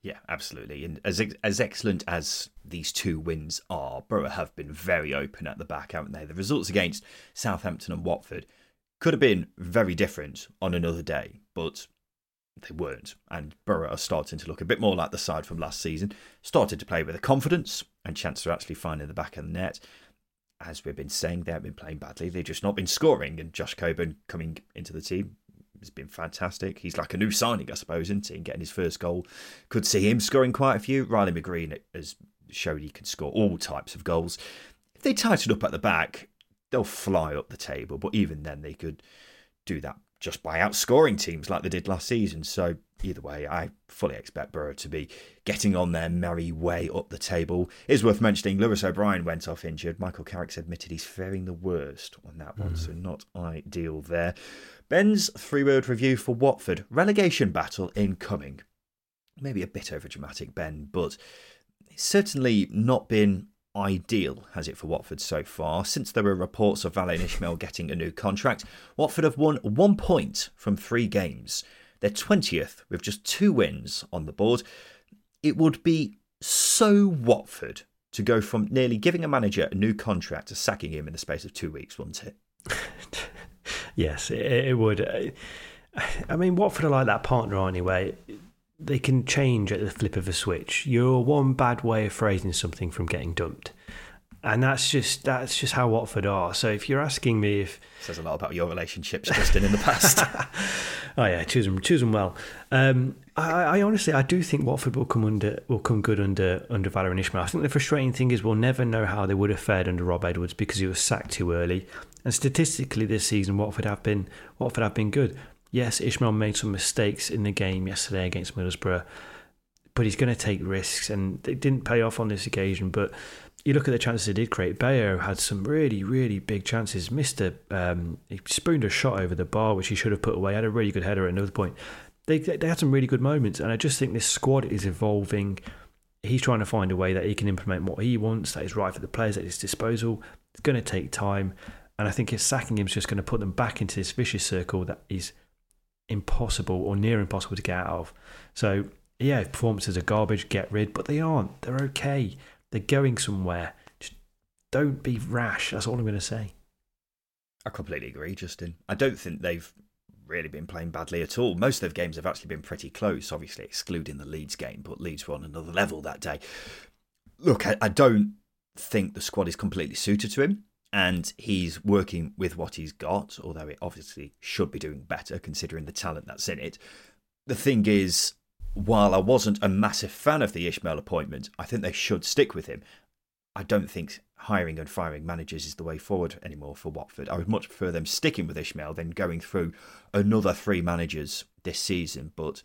Yeah, absolutely. And as as excellent as these two wins are, Borough have been very open at the back, haven't they? The results against Southampton and Watford could have been very different on another day, but they weren't. And Borough are starting to look a bit more like the side from last season. Started to play with a confidence and chance to actually finding the back of the net. As we've been saying, they haven't been playing badly. They've just not been scoring. And Josh Coburn coming into the team has been fantastic. He's like a new signing, I suppose, isn't he? And getting his first goal. Could see him scoring quite a few. Riley McGree has showed he can score all types of goals. If they tighten up at the back, they'll fly up the table. But even then, they could do that just by outscoring teams like they did last season. So either way, I fully expect Borough to be getting on their merry way up the table. It is worth mentioning Lewis O'Brien went off injured. Michael Carrick's admitted he's faring the worst on that one, mm. so not ideal there. Ben's three word review for Watford relegation battle incoming. maybe a bit over dramatic, Ben, but it's certainly not been ideal, has it, for Watford so far? Since there were reports of Valérien Ismaël getting a new contract, Watford have won one point from three games. They're 20th with just two wins on the board. It would be so Watford to go from nearly giving a manager a new contract to sacking him in the space of two weeks, wouldn't it? (laughs) yes, it, it would. I mean, Watford are like that partner anyway. They can change at the flip of a switch. You're one bad way of phrasing something from getting dumped, and that's just that's just how Watford are. So if you're asking me if says a lot about your relationships, Justin, in the past. (laughs) oh yeah, choose them, choose them well. Um, I, I, honestly, I do think Watford will come under will come good under under Valérien Ismaël. I think the frustrating thing is we'll never know how they would have fared under Rob Edwards because he was sacked too early. And statistically, this season, Watford have been Watford have been good. Yes, Ismaël made some mistakes in the game yesterday against Middlesbrough, but he's going to take risks, and it didn't pay off on this occasion. But you look at the chances he did create. Bayo had some really, really big chances. Missed a, um, he spooned a shot over the bar, which he should have put away. Had a really good header at another point. They, they had some really good moments, and I just think this squad is evolving. He's trying to find a way that he can implement what he wants, that is right for the players at his disposal. It's going to take time, and I think if sacking him is just going to put them back into this vicious circle that is impossible or near impossible to get out of. So, yeah, performances are garbage, get rid, but they aren't. They're okay. They're going somewhere. Just don't be rash. That's all I'm going to say. I completely agree, Justin. I don't think they've really been playing badly at all. Most of their games have actually been pretty close, obviously excluding the Leeds game, but Leeds were on another level that day. Look, I, I don't think the squad is completely suited to him and he's working with what he's got, although it obviously should be doing better considering the talent that's in it. The thing is, while I wasn't a massive fan of the Ismaël appointment, I think they should stick with him. I don't think hiring and firing managers is the way forward anymore for Watford. I would much prefer them sticking with Ismaël than going through another three managers this season. But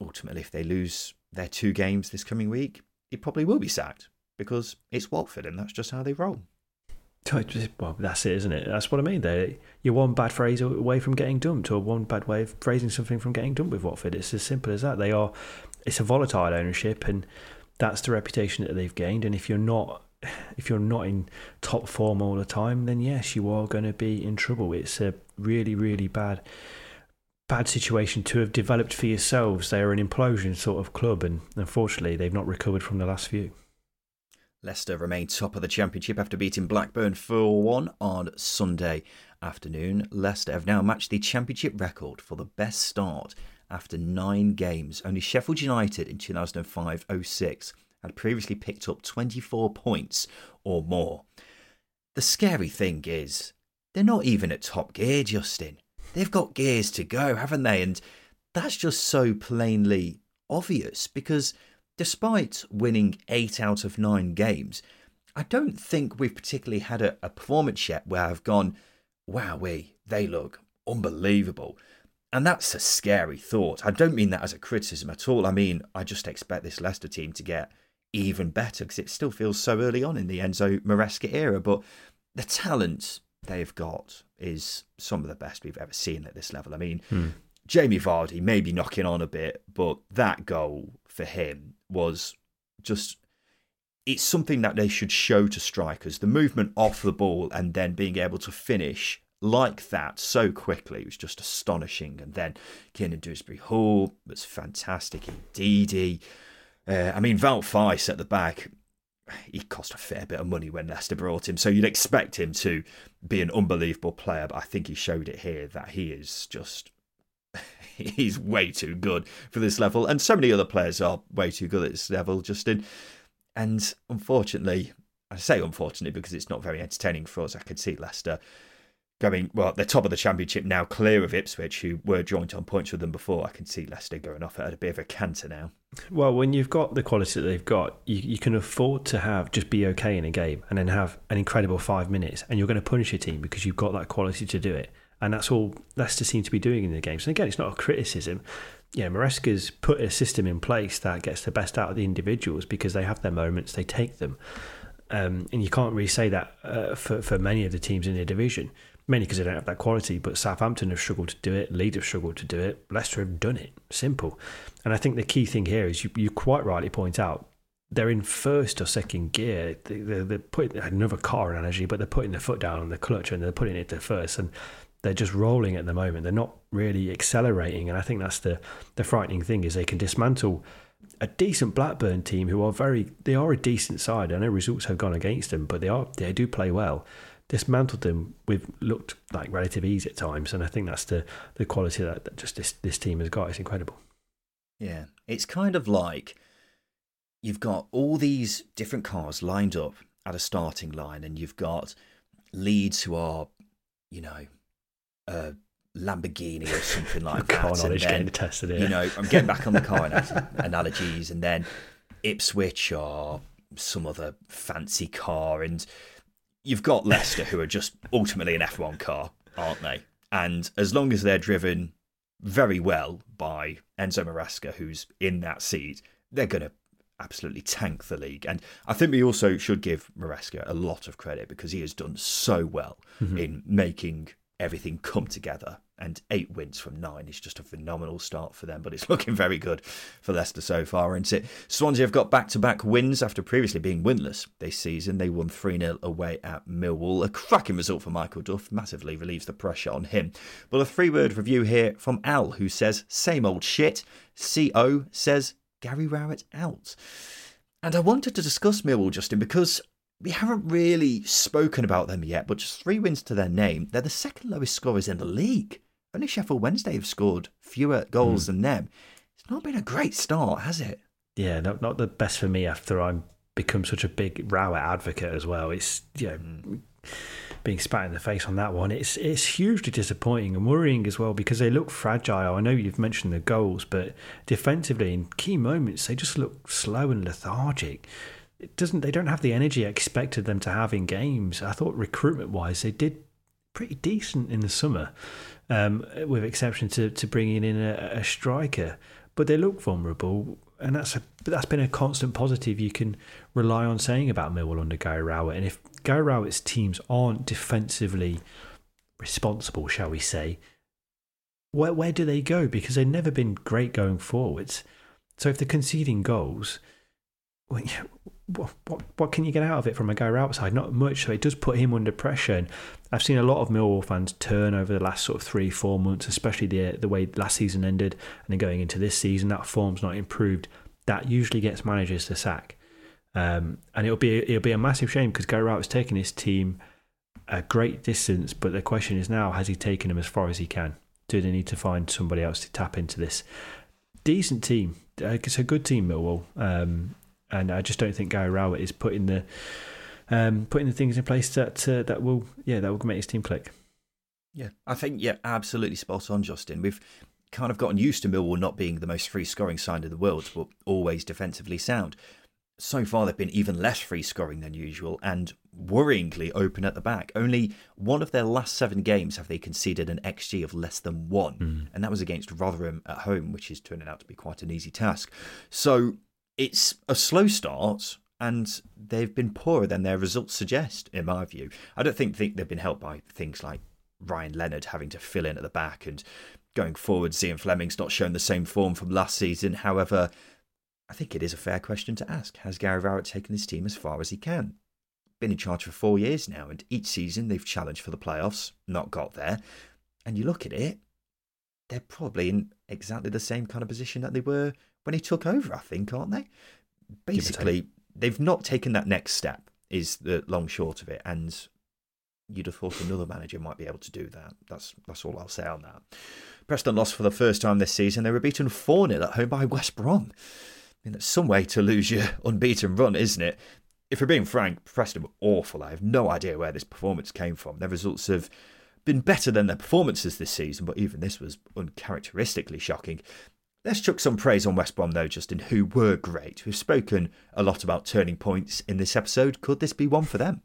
ultimately, if they lose their two games this coming week, he probably will be sacked because it's Watford and that's just how they roll. Well, that's it, isn't it? That's what I mean. There, you're one bad phrase away from getting dumped, or one bad way of phrasing something from getting dumped with Watford. It's as simple as that. They are. It's a volatile ownership, and that's the reputation that they've gained. And if you're not, (sighs) if you're not in top form all the time, then yes, you are going to be in trouble. It's a really, really bad, bad situation to have developed for yourselves. They are an implosion sort of club, and unfortunately, they've not recovered from the last few. Leicester remain top of the Championship after beating Blackburn 4 1 on Sunday afternoon. Leicester have now matched the Championship record for the best start after nine games. Only Sheffield United in 2005 06 had previously picked up 24 points or more. The scary thing is, they're not even at top gear, Justin. They've got gears to go, haven't they? And that's just so plainly obvious because despite winning eight out of nine games, I don't think we've particularly had a, a performance yet where I've gone, wow, we they look unbelievable. And that's a scary thought. I don't mean that as a criticism at all. I mean, I just expect this Leicester team to get even better because it still feels so early on in the Enzo Maresca era. But the talent they've got is some of the best we've ever seen at this level. I mean, hmm. Jamie Vardy may be knocking on a bit, but that goal for him was just it's something that they should show to strikers the movement off the ball and then being able to finish like that so quickly was just astonishing. And then Kiernan Dewsbury Hall was fantastic indeed. Uh, I mean, Wout Faes at the back, he cost a fair bit of money when Leicester brought him, so you'd expect him to be an unbelievable player. But I think he showed it here that he is just (laughs) he's way too good for this level, and so many other players are way too good at this level, Justin. And unfortunately, I say unfortunately because it's not very entertaining for us. I could see Leicester going well, they're top of the championship now, clear of Ipswich, who were joint on points with them before. I can see Leicester going off at a bit of a canter now. Well, when you've got the quality that they've got, you, you can afford to have just be okay in a game and then have an incredible five minutes, and you're going to punish your team because you've got that quality to do it. And that's all Leicester seem to be doing in the games. And again, it's not a criticism. Yeah, Maresca's put a system in place that gets the best out of the individuals because they have their moments, they take them. Um, and you can't really say that uh, for, for many of the teams in the division, mainly because they don't have that quality. But Southampton have struggled to do it, Leeds have struggled to do it, Leicester have done it. Simple. And I think the key thing here is you, you quite rightly point out they're in first or second gear. They, they're, they're putting another car analogy, but they're putting their foot down on the clutch and they're putting it to first. And they're just rolling at the moment. They're not really accelerating, and I think that's the the frightening thing is they can dismantle a decent Blackburn team who are very they are a decent side. I know results have gone against them, but they are they do play well. Dismantled them with looked like relative ease at times, and I think that's the the quality that, that just this this team has got. It's incredible. Yeah, it's kind of like you've got all these different cars lined up at a starting line, and you've got Leeds who are, you know, a Lamborghini or something (laughs) like car that. knowledge then, getting tested here. You know, I'm getting back on the car (laughs) analogies, and then Ipswich or some other fancy car, and you've got Leicester who are just ultimately an F1 car, aren't they? And as long as they're driven very well by Enzo Maresca, who's in that seat, they're going to absolutely tank the league. And I think we also should give Maresca a lot of credit because he has done so well Mm-hmm. in making everything come together. And eight wins from nine is just a phenomenal start for them, but it's (laughs) looking very good for Leicester so far, isn't it? Swansea have got back to back wins after previously being winless this season. They won 3 0 away at Millwall. A cracking result for Michael Duff, massively relieves the pressure on him. But a three word review here from Al, who says, Same old shit. CO says, Gary Rowett out. And I wanted to discuss Millwall, Justin, because we haven't really spoken about them yet, but just three wins to their name. They're the second lowest scorers in the league. Only Sheffield Wednesday have scored fewer goals hmm. than them. It's not been a great start, has it? Yeah, not not the best for me after I'm become such a big Rowett advocate as well. It's you know hmm. being spat in the face on that one. It's it's hugely disappointing and worrying as well because they look fragile. I know you've mentioned the goals, but defensively in key moments they just look slow and lethargic. It doesn't they don't have the energy I expected them to have in games. I thought recruitment wise they did pretty decent in the summer, um, with exception to, to bringing in a, a striker. But they look vulnerable, and that's a, that's been a constant positive you can rely on saying about Millwall under Gary Rowett. And if Gary Rowett's teams aren't defensively responsible, shall we say, where where do they go? Because they've never been great going forwards. So if they're conceding goals, what, what what can you get out of it from a guy outside? Not much. So it does put him under pressure. And I've seen a lot of Millwall fans turn over the last sort of three, four months, especially the the way last season ended, and then going into this season, that form's not improved. That usually gets managers to sack, um, and it'll be it'll be a massive shame because Gary Rowett's taken his team a great distance. But the question is now, has he taken them as far as he can? Do they need to find somebody else to tap into this decent team? Uh, It's a good team, Millwall. Um, and I just don't think Gary Rowett is putting the um, putting the things in place that uh, that will yeah that will make his team click. Yeah, I think yeah, absolutely spot on, Justin. We've kind of gotten used to Millwall not being the most free scoring side in the world, but always defensively sound. So far, they've been even less free scoring than usual and worryingly open at the back. Only one of their last seven games have they conceded an XG of less than one, and that was against Rotherham at home, which is turning out to be quite an easy task. So it's a slow start, and they've been poorer than their results suggest, in my view. I don't think, think they've been helped by things like Ryan Leonard having to fill in at the back and going forward, Zian Flemming's not shown the same form from last season. However, I think it is a fair question to ask. Has Gary Rowett taken his team as far as he can? Been in charge for four years now, and each season they've challenged for the playoffs, not got there. And you look at it, they're probably in exactly the same kind of position that they were when he took over, I think, aren't they? Basically, they've not taken that next step, is the long short of it. And you'd have thought another manager might be able to do that. That's that's all I'll say on that. Preston lost for the first time this season. They were beaten 4 0 at home by West Brom. I mean, that's some way to lose your (laughs) unbeaten run, isn't it? If we're being frank, Preston were awful. I have no idea where this performance came from. Their results have been better than their performances this season, but even this was uncharacteristically shocking. Let's chuck some praise on West Brom, though, Justin, who were great. We've spoken a lot about turning points in this episode. Could this be one for them?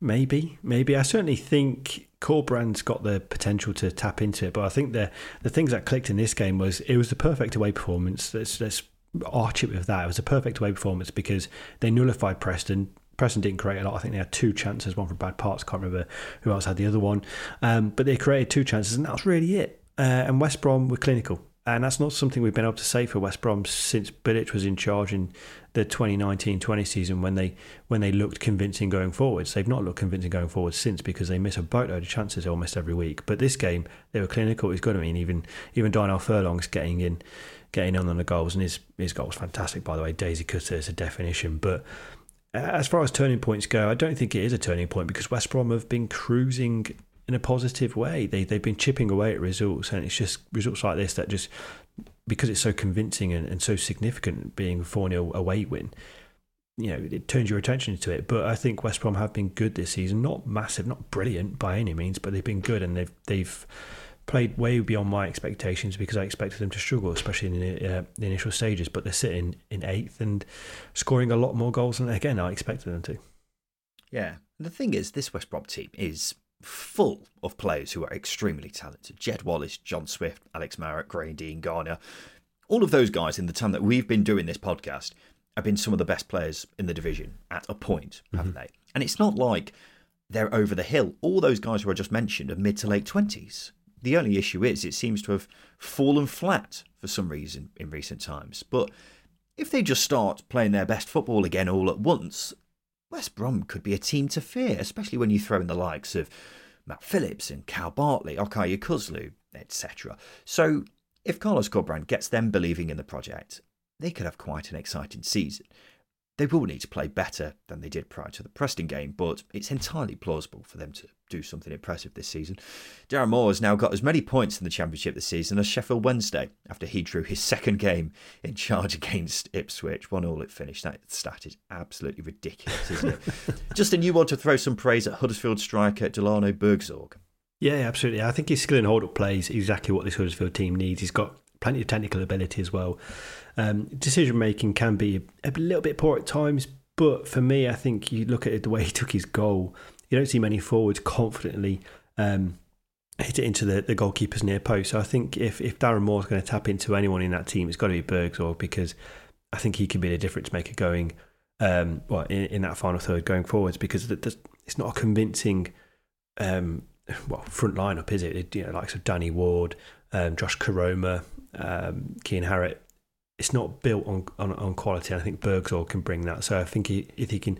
Maybe, maybe. I certainly think Corberán's got the potential to tap into it, but I think the the things that clicked in this game was it was the perfect away performance. Let's let's arch it with that. It was a perfect away performance because they nullified Preston. Preston didn't create a lot. I think they had two chances, one from Brad Potts. Can't remember who else had the other one. Um, but they created two chances, and that was really it. Uh, and West Brom were clinical. And that's not something we've been able to say for West Brom since Bilic was in charge in the 2019-20 season when they when they looked convincing going forwards. They've not looked convincing going forward since because they miss a boatload of chances almost every week. But this game, they were clinical. It's good. I mean, even even Darnell Furlong's getting in, getting on on the goals, and his his goal was fantastic. By the way, Daisy Cutter is a definition. But as far as turning points go, I don't think it is a turning point because West Brom have been cruising in a positive way. They they've been chipping away at results, and it's just results like this that just because it's so convincing and, and so significant, being a four 0 away win. You know, it turns your attention to it. But I think West Brom have been good this season. Not massive, not brilliant by any means, but they've been good, and they've they've played way beyond my expectations because I expected them to struggle, especially in the, uh, the initial stages. But they're sitting in eighth and scoring a lot more goals than again I expected them to. Yeah, and the thing is, this West Brom team is full of players who are extremely talented. Jed Wallace, John Swift, Alex Mowatt, Gray Dean Garner. All of those guys in the time that we've been doing this podcast have been some of the best players in the division at a point, haven't mm-hmm. they? And it's not like they're over the hill. All those guys who I just mentioned are mid to late 20s. The only issue is it seems to have fallen flat for some reason in recent times. But if they just start playing their best football again all at once, West Brom could be a team to fear, especially when you throw in the likes of Matt Phillips and Kyle Bartley, Okay Yokuşlu, etc. So if Carlos Corberán gets them believing in the project, they could have quite an exciting season. They will need to play better than they did prior to the Preston game, but it's entirely plausible for them to do something impressive this season. Darren Moore has now got as many points in the Championship this season as Sheffield Wednesday after he drew his (laughs) second game in charge against Ipswich. One all it finished. That stat is absolutely ridiculous, isn't it? Justin, you want to throw some praise at Huddersfield striker Delano Burgzorg? Yeah, absolutely. I think his skill and hold up plays exactly what this Huddersfield team needs. He's got plenty of technical ability as well. Um, decision making can be a little bit poor at times, but for me, I think you look at it the way he took his goal. You don't see many forwards confidently um, hit it into the, the goalkeeper's near post. So I think if, if Darren Moore's going to tap into anyone in that team, it's got to be Burgzorg because I think he can be the difference maker going um, well in, in, that final third going forwards because it's not a convincing um, well front lineup, is it? it you know, likes of Danny Ward, um, Josh Koroma, um, Kian Harratt it's not built on, on, on quality. I think Burgzorg can bring that. So I think he, if he can,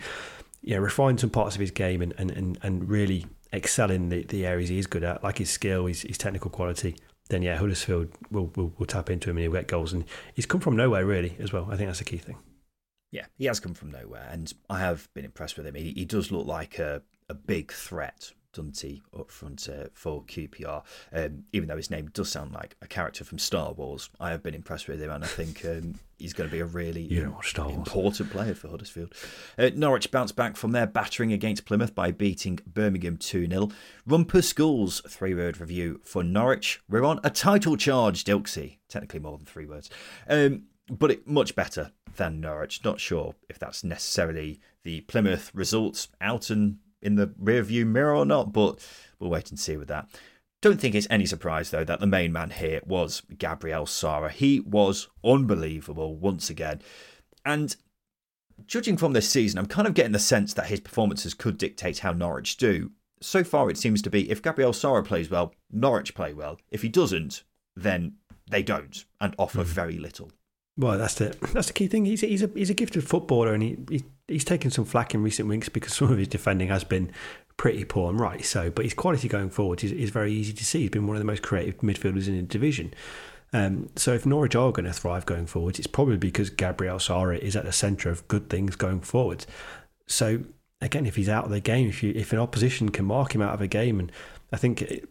you know, refine some parts of his game and, and, and, and really excel in the, the areas he is good at, like his skill, his, his technical quality, then yeah, Huddersfield will, will will tap into him and he'll get goals. And he's come from nowhere really as well. I think that's the key thing. Yeah, he has come from nowhere, and I have been impressed with him. He, he does look like a, a big threat Dunty up front uh, for QPR. Um, even though his name does sound like a character from Star Wars, I have been impressed with him, and I think um, he's going to be a really important player for Huddersfield. Uh, Norwich bounced back from their battering against Plymouth by beating Birmingham 2 0. Rumper Schools, three word review for Norwich. We're on a title charge, Dilksy. Technically more than three words. Um, but it, much better than Norwich. Not sure if that's necessarily the Plymouth results out and in the rearview mirror or not, but we'll wait and see with that. Don't think it's any surprise, though, that the main man here was Gabriel Sara. He was unbelievable once again. And judging from this season, I'm kind of getting the sense that his performances could dictate how Norwich do. So far, it seems to be if Gabriel Sara plays well, Norwich play well. If he doesn't, then they don't and offer mm. very little. Well, that's the that's the key thing. He's he's a he's a gifted footballer, and he, he he's taken some flack in recent weeks because some of his defending has been pretty poor and right so. But his quality going forward is, is very easy to see. He's been one of the most creative midfielders in the division. Um, so if Norwich are going to thrive going forward, it's probably because Gabriel Sara is at the centre of good things going forward. So again, if he's out of the game, if you if an opposition can mark him out of a game, and I think. It,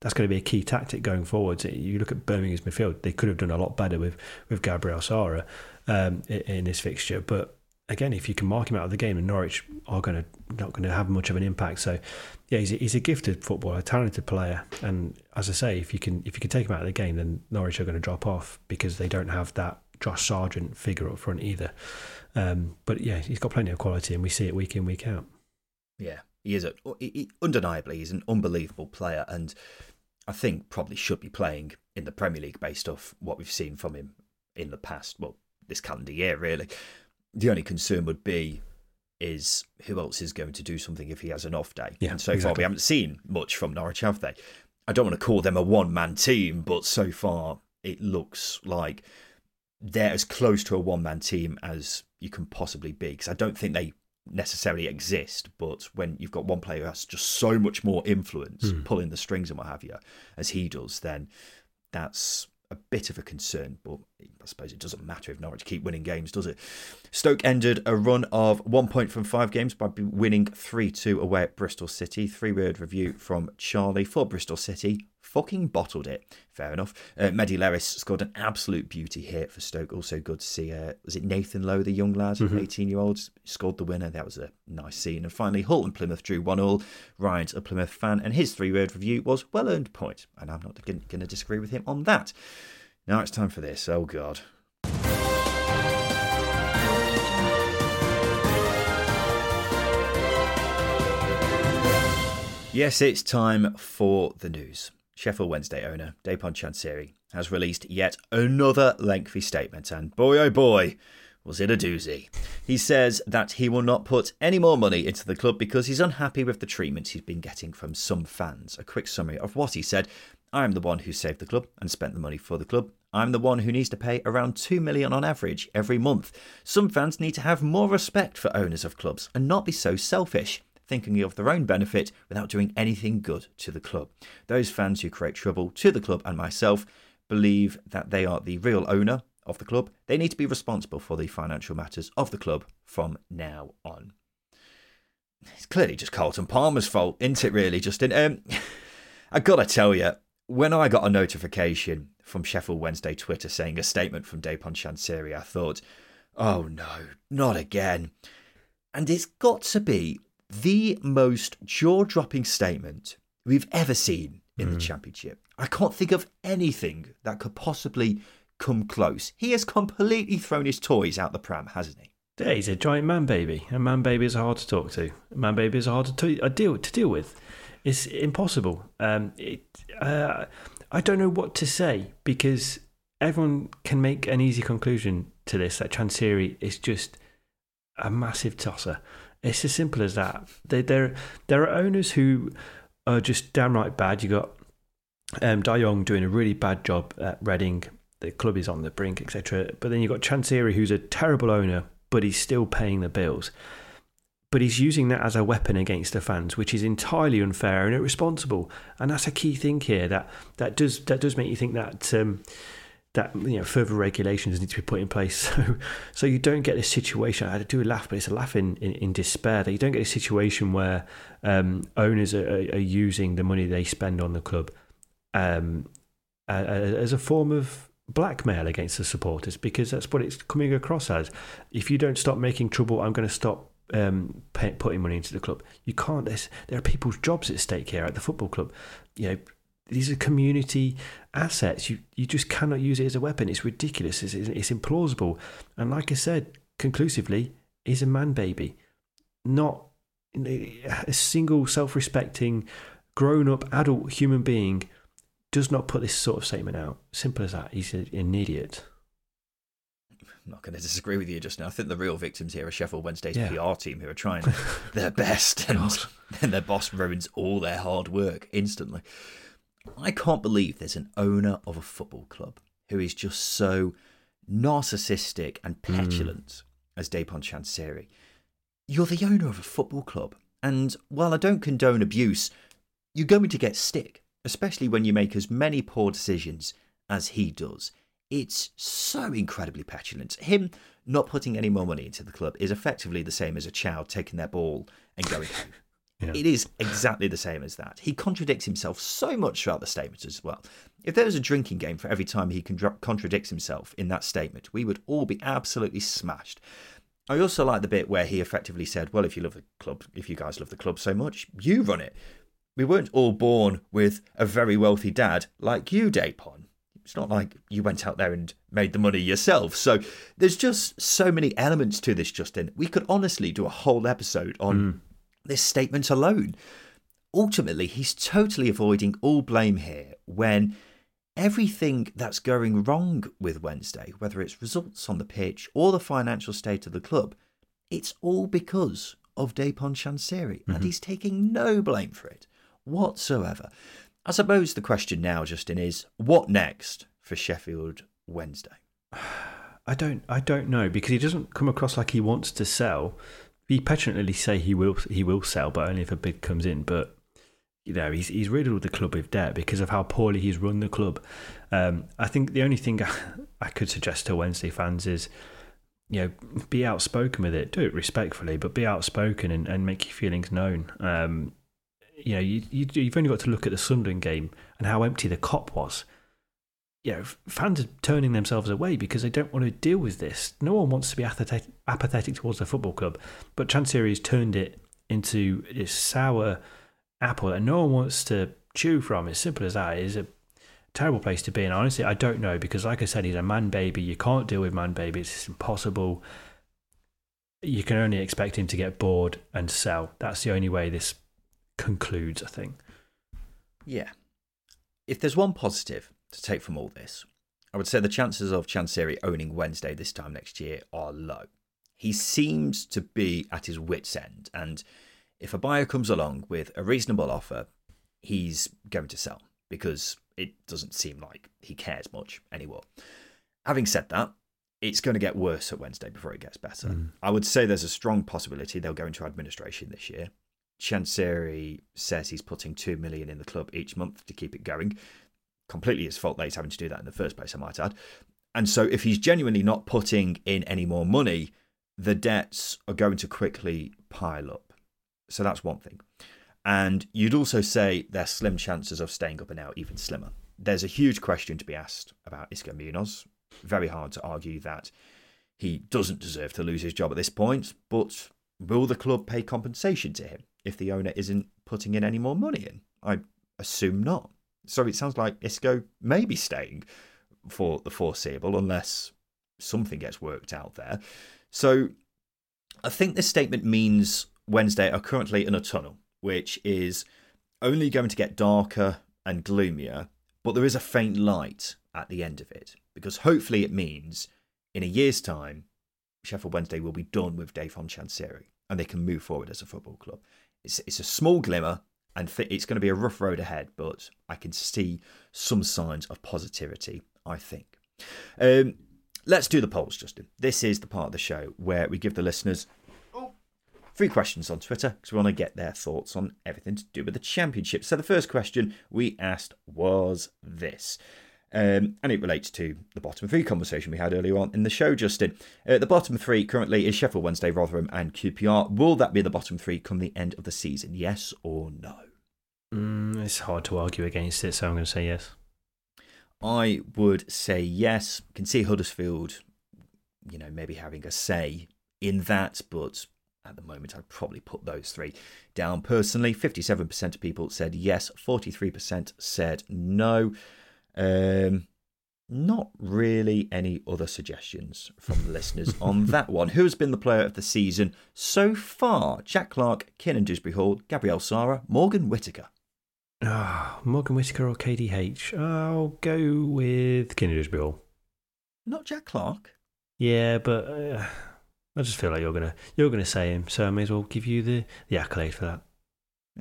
that's going to be a key tactic going forward. You look at Birmingham's midfield; they could have done a lot better with with Gabriel Sara um, in, in this fixture. But again, if you can mark him out of the game, and Norwich are going to not going to have much of an impact. So, yeah, he's a, he's a gifted footballer, a talented player, and as I say, if you can if you can take him out of the game, then Norwich are going to drop off because they don't have that Josh Sargent figure up front either. Um, but yeah, he's got plenty of quality, and we see it week in week out. Yeah, he is a, he, undeniably he's an unbelievable player, and I think probably should be playing in the Premier League based off what we've seen from him in the past. Well, this calendar year, really. The only concern would be is who else is going to do something if he has an off day. Yeah, and so far we haven't seen much from Norwich, have they? I don't want to call them a one man team, but so far it looks like they're as close to a one man team as you can possibly be. Because I don't think they necessarily exist, but when you've got one player who has just so much more influence, hmm. pulling the strings and what have you, as he does, then that's a bit of a concern. But I suppose it doesn't matter if Norwich keep winning games, does it? Stoke ended a run of one point from five games by winning 3 2 away at Bristol City. Three word review from Charlie for Bristol City. Fucking bottled it. Fair enough. Uh, Mehdi Leris scored an absolute beauty here for Stoke. Also good to see, uh, was it Nathan Lowe, the young lad, 18 year old, scored the winner. That was a nice scene. And finally, Hull and Plymouth drew 1 all. Ryan's a Plymouth fan, and his three word review was well earned point. And I'm not going to disagree with him on that. Now it's time for this. Oh, God. Yes, it's time for the news. Sheffield Wednesday owner Dejphon Chansiri has released yet another lengthy statement, and boy oh boy, was it a doozy. He says that he will not put any more money into the club because he's unhappy with the treatment he's been getting from some fans. A quick summary of what he said I am the one who saved the club and spent the money for the club. I'm the one who needs to pay around 2 million on average every month. Some fans need to have more respect for owners of clubs and not be so selfish thinking of their own benefit without doing anything good to the club. Those fans who create trouble to the club and myself believe that they are the real owner of the club. They need to be responsible for the financial matters of the club from now on. It's clearly just Carlton Palmer's fault, isn't it, really, Justin? Um, (laughs) I gotta tell you, when I got a notification from Sheffield Wednesday Twitter saying a statement from Dejphon Chansiri, I thought, oh no, not again. And it's got to be the most jaw dropping statement we've ever seen in the Championship. I can't think of anything that could possibly come close. He has completely thrown his toys out the pram, hasn't he? Yeah, he's a giant man baby, and man babies are hard to talk to. Man babies are hard to, to uh, deal to deal with. It's impossible. Um, it, uh, I don't know what to say because everyone can make an easy conclusion to this that Chansiri is just a massive tosser. It's as simple as that. They, there, there are owners who are just downright bad. You got um, Dayong doing a really bad job at Reading. The club is on the brink, etc. But then you've got Chansiri, who's a terrible owner, but he's still paying the bills. But he's using that as a weapon against the fans, which is entirely unfair and irresponsible. And that's a key thing here. That that does that does make you think that um, that you know further regulations need to be put in place. (laughs) So so you don't get this situation I do laugh but it's a laugh in, in, in despair that you don't get a situation where um, owners are, are, using the money they spend on the club um, as a form of blackmail against the supporters because that's what it's coming across as. If you don't stop making trouble I'm going to stop um, pay, putting money into the club. You can't there are people's jobs at stake here at the football club. You know these are community assets. You you just cannot use it as a weapon. It's ridiculous. It's, it's implausible. And like I said, conclusively, is a man baby, not a single self-respecting, grown-up adult human being does not put this sort of statement out. Simple as that. He's an idiot. I'm not going to disagree with you just now. I think the real victims here are Sheffield Wednesday's Yeah. PR team who are trying (laughs) their best and then their boss ruins all their hard work instantly. I can't believe there's an owner of a football club who is just so narcissistic and hmm. petulant as Dejphon Chansiri. You're the owner of a football club, and while I don't condone abuse, you're going to get stick, especially when you make as many poor decisions as he does. It's so incredibly petulant. Him not putting any more money into the club is effectively the same as a child taking their ball and going home. Yeah. It is exactly the same as that. He contradicts himself so much throughout the statement as well. If there was a drinking game for every time he contradicts himself in that statement, we would all be absolutely smashed. I also like the bit where he effectively said, Well, if you love the club, if you guys love the club so much, you run it. We weren't all born with a very wealthy dad like you, Dejphon. It's not like you went out there and made the money yourself. So there's just so many elements to this, Justin. We could honestly do a whole episode on mm. This statement alone. Ultimately, he's totally avoiding all blame here when everything that's going wrong with Wednesday, whether it's results on the pitch or the financial state of the club, it's all because of Dejphon Chansiri, Mm-hmm. and he's taking no blame for it whatsoever. I suppose the question now, Justin, is what next for Sheffield Wednesday? (sighs) I don't I don't know because he doesn't come across like he wants to sell. He petulantly say he will he will sell, but only if a bid comes in. But you know he's he's riddled the club with debt because of how poorly he's run the club. Um, I think the only thing (laughs) I could suggest to Wednesday fans is you know be outspoken with it. Do it respectfully, but be outspoken and, and make your feelings known. Um, you know you, you you've only got to look at the Sunderland game and how empty the cop was you know, fans are turning themselves away because they don't want to deal with this. No one wants to be apathetic, apathetic towards the football club, but Chansiri's turned it into this sour apple that no one wants to chew from. As simple as that. It's a terrible place to be. And honestly, I don't know because, like I said, he's a man baby. You can't deal with man babies. It's impossible. You can only expect him to get bored and sell. That's the only way this concludes, I think. Yeah. If there's one positive to take from all this, I would say the chances of Chansiri owning Wednesday this time next year are low. He seems to be at his wits' end, and if a buyer comes along with a reasonable offer, he's going to sell because it doesn't seem like he cares much anymore. Having said that, it's going to get worse at Wednesday before it gets better. Hmm. I would say there's a strong possibility they'll go into administration this year. Chansiri says he's putting two million in the club each month to keep it going. Completely his fault that he's having to do that in the first place, I might add. And so, if he's genuinely not putting in any more money, the debts are going to quickly pile up. So that's one thing. And you'd also say there's slim chances of staying up and out even slimmer. There's a huge question to be asked about Xisco Munoz. Very hard to argue that he doesn't deserve to lose his job at this point, but will the club pay compensation to him if the owner isn't putting in any more money in? I assume not. So it sounds like Xisco may be staying for the foreseeable unless something gets worked out there. So I think this statement means Wednesday are currently in a tunnel, which is only going to get darker and gloomier, but there is a faint light at the end of it because hopefully it means in a year's time, Sheffield Wednesday will be done with Dejphon Chansiri and they can move forward as a football club. It's, it's a small glimmer and th- it's going to be a rough road ahead, but I can see some signs of positivity, I think. Um, let's do the polls, Justin. This is the part of the show where we give the listeners three questions on Twitter because we want to get their thoughts on everything to do with the championship. So the first question we asked was this. Um, and it relates to the bottom three conversation we had earlier on in the show, Justin. Uh, the bottom three currently is Sheffield Wednesday, Rotherham, and QPR. Will that be the bottom three come the end of the season? Yes or no? Mm, it's hard to argue against it, so I'm going to say yes. I would say yes. Can see Huddersfield, you know, maybe having a say in that, but at the moment I'd probably put those three down personally. 57% of people said yes, 43% said no. Um, not really any other suggestions from the listeners (laughs) on that one. Who's been the player of the season so far? Jack Clarke, Kiernan Dewsbury Hall, Gabriel Sara, Morgan Whittaker. Ah, Morgan Whittaker or KDH? I'll go with Dewsbury Hall. Not Jack Clarke. Yeah, but uh, I just feel like you're gonna you're gonna say him, so I may as well give you the, the accolade for that.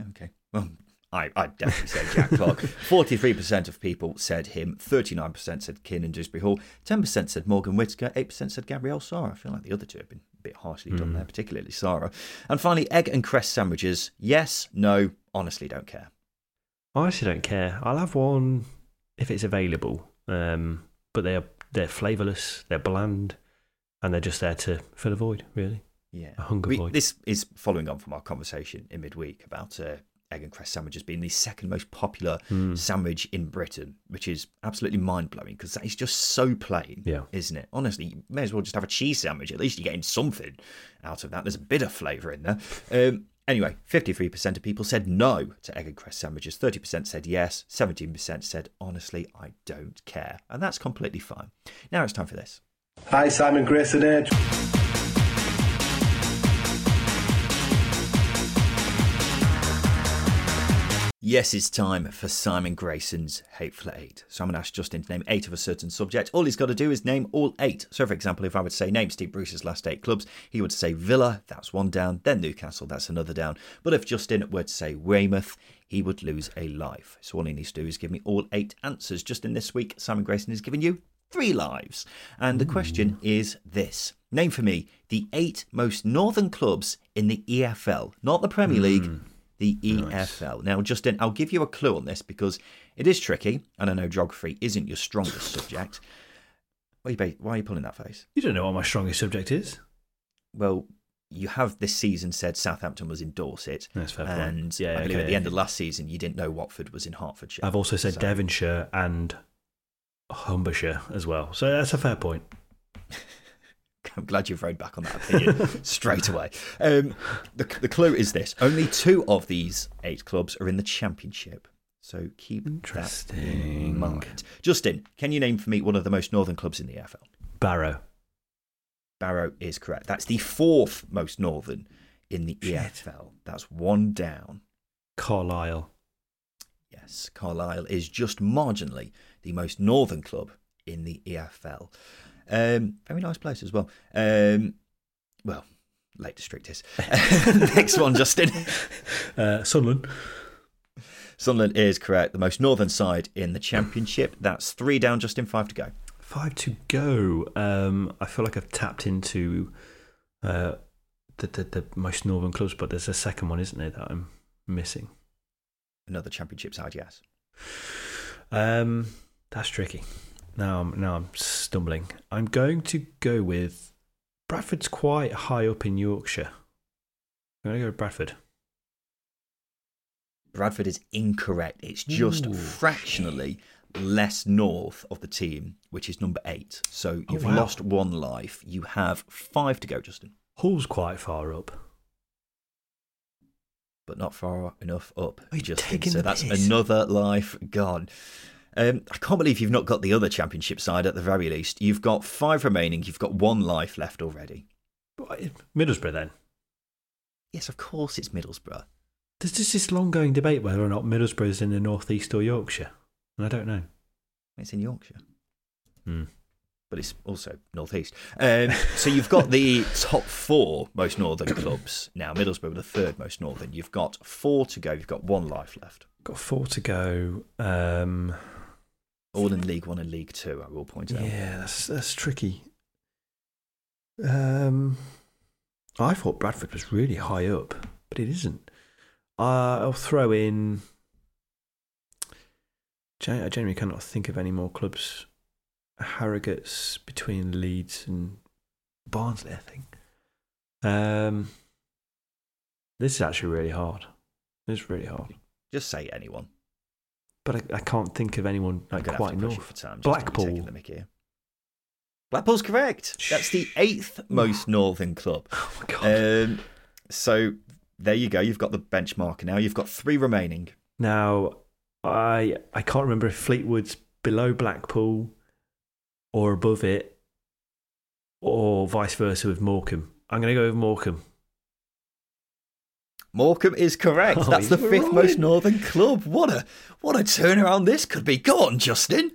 Okay. Well, I, I'd definitely say Jack Clarke. (laughs) 43% of people said him, 39% said Kiernan Dewsbury Hall, 10% said Morgan Whittaker, 8% said Gabriel Sara. I feel like the other two have been a bit harshly done there, particularly Sara. And finally, egg and cress sandwiches. Yes, no, honestly don't care. I actually don't care. I'll have one if it's available. Um, but they're they're flavourless, they're bland, and they're just there to fill a void, really. Yeah. A hunger We- void. This is following on from our conversation in midweek about uh, egg and cress sandwiches being the second most popular Hmm. sandwich in Britain, which is absolutely mind blowing because that is just so plain, Yeah. isn't it? Honestly, you may as well just have a cheese sandwich. At least you're getting something out of that. There's a bit of flavour in there. Um, anyway, 53% of people said no to egg and cress sandwiches, 30% said yes, 17% said honestly, I don't care. And that's completely fine. Now it's time for this. Hi, Simon Grayson. Yes, it's time for Simon Grayson's Hateful Eight. So I'm going to ask Justin to name eight of a certain subject. All he's got to do is name all eight. So, for example, if I would say name Steve Bruce's last eight clubs, he would say Villa, that's one down, then Newcastle, that's another down. But if Justin were to say Weymouth, he would lose a life. So all he needs to do is give me all eight answers. Justin, this week, Simon Grayson is giving you three lives. And the question is this Name for me the eight most northern clubs in the EFL, not the Premier hmm. League the EFL. Now, Justin, I'll give you a clue on this because it is tricky, and I know geography isn't your strongest subject. Why are you, why are you pulling that face? You don't know what my strongest subject is. Well, you have this season said Southampton was in Dorset, That's fair point. and Yeah, I believe at the end of last season you didn't know Watford was in Hertfordshire. I've also said So- Devonshire and Humbershire as well. So that's a fair point. (laughs) I'm glad you've rode back on that opinion (laughs) straight away. Um, the, the clue is this: only two of these eight clubs are in the Championship. So keep that in Interesting. mind. Justin, can you name for me one of the most northern clubs in the EFL? Barrow. Barrow is correct. That's the fourth most northern in the EFL. That's one down. Carlisle. Yes, Carlisle is just marginally the most northern club in the EFL. Um, very nice place as well. Um, well, Lake District is. (laughs) Next one, Justin. (laughs) Uh, Sunderland. Sunderland is correct. The most northern side in the Championship. That's three down, Justin. Five to go. Five to go. Um, I feel like I've tapped into uh, the, the the most northern clubs, but there's a second one, isn't there, that I'm missing? Another Championship side, yes. Um, that's tricky. Now I'm now I'm stumbling. I'm going to go with Bradford's quite high up in Yorkshire. I'm going to go with Bradford. Bradford is incorrect. It's just Ooh, fractionally less north of the team, which is number eight. So Oh, you've wow. lost one life. You have five to go, Justin, Hull's quite far up. but not far enough up, Are you Justin. So that's piss? another life gone. Um, I can't believe you've not got the other championship side at the very least. You've got five remaining. You've got one life left already. Middlesbrough then. Yes, of course it's Middlesbrough. There's just this long going debate whether or not Middlesbrough is in the northeast or Yorkshire, and I don't know. It's in Yorkshire. Hmm. but it's also northeast. Um, so you've got the (laughs) top four most northern clubs now. Middlesbrough, the third most northern. You've got four to go. You've got one life left. Got four to go. Um, All in League One and League Two. I will point out. yeah, that's that's tricky. Um, I thought Bradford was really high up, but it isn't. Uh, I'll throw in. I genuinely cannot think of any more clubs. Harrogate's between Leeds and Barnsley, I think. Um, this is actually really hard. It's really hard, Just say anyone. But I, I can't think of anyone like quite have to push you north. for time. Blackpool. the mickey here. Blackpool's correct. That's the eighth (sighs) most northern club. Oh my god! Um, so there you go. You've got the benchmark now. You've got three remaining. Now, I I can't remember if Fleetwood's below Blackpool or above it, or vice versa with Morecambe. I'm going to go with Morecambe. Morecambe is correct. Oh, That's the fifth right. most northern club. What a what a turnaround this could be. Go on, Justin.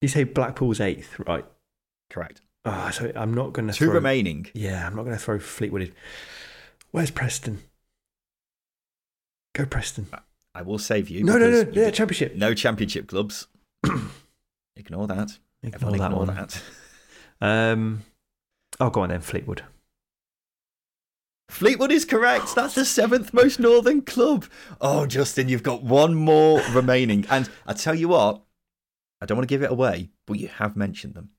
You say Blackpool's eighth, right? Correct. Ah, so I'm not going to Two throw, remaining. Yeah, I'm not going to throw Fleetwood in. Where's Preston? Go Preston. I will save you. No, no, no, yeah, Championship. No championship clubs. (clears throat) ignore that. Ignore Everyone that ignore one. that. Um, oh, go on then, Fleetwood. Fleetwood is correct. That's the seventh most northern club. Oh, Justin, you've got one more (laughs) remaining. And I tell you what, I don't want to give it away, but you have mentioned them.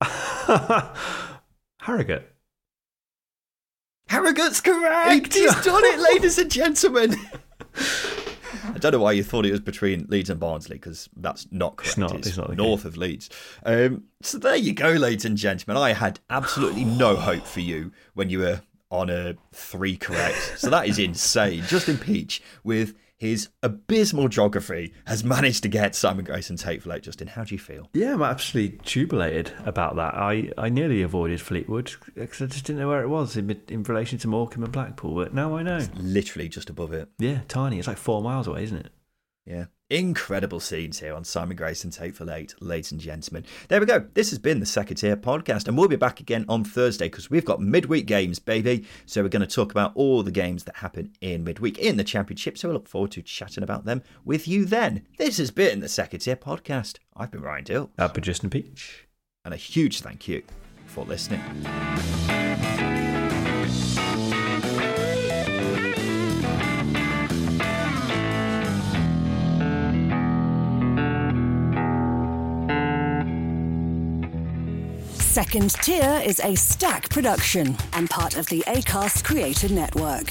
(laughs) Harrogate. Harrogate's correct. He's done it, (laughs) ladies and gentlemen. I don't know why you thought it was between Leeds and Barnsley because that's not correct. It's not- it's not the north of Leeds. Um, so there you go, ladies and gentlemen. I had absolutely no hope for you when you were on a three correct. So that is insane. Justin Peach with his abysmal geography has managed to get Simon Grayson Tate Fleet. Justin, how do you feel? Yeah, I'm absolutely jubilated about that. I, I nearly avoided Fleetwood because I just didn't know where it was in, in relation to Morecambe and Blackpool, but now I know. It's literally just above it. Yeah, tiny. It's like four miles away, isn't it? Yeah. Incredible scenes here on Simon Grayson Tate for Late, ladies and gentlemen. There we go. This has been the Second Tier podcast, and we'll be back again on Thursday because we've got midweek games, baby. So we're going to talk about all the games that happen in midweek in the Championship. So we look forward to chatting about them with you then. This has been the Second Tier podcast. I've been Ryan Dilks. I've been Justin Peach. And a huge thank you for listening. Second Tier is an Acast production and part of the Acast Creator Network.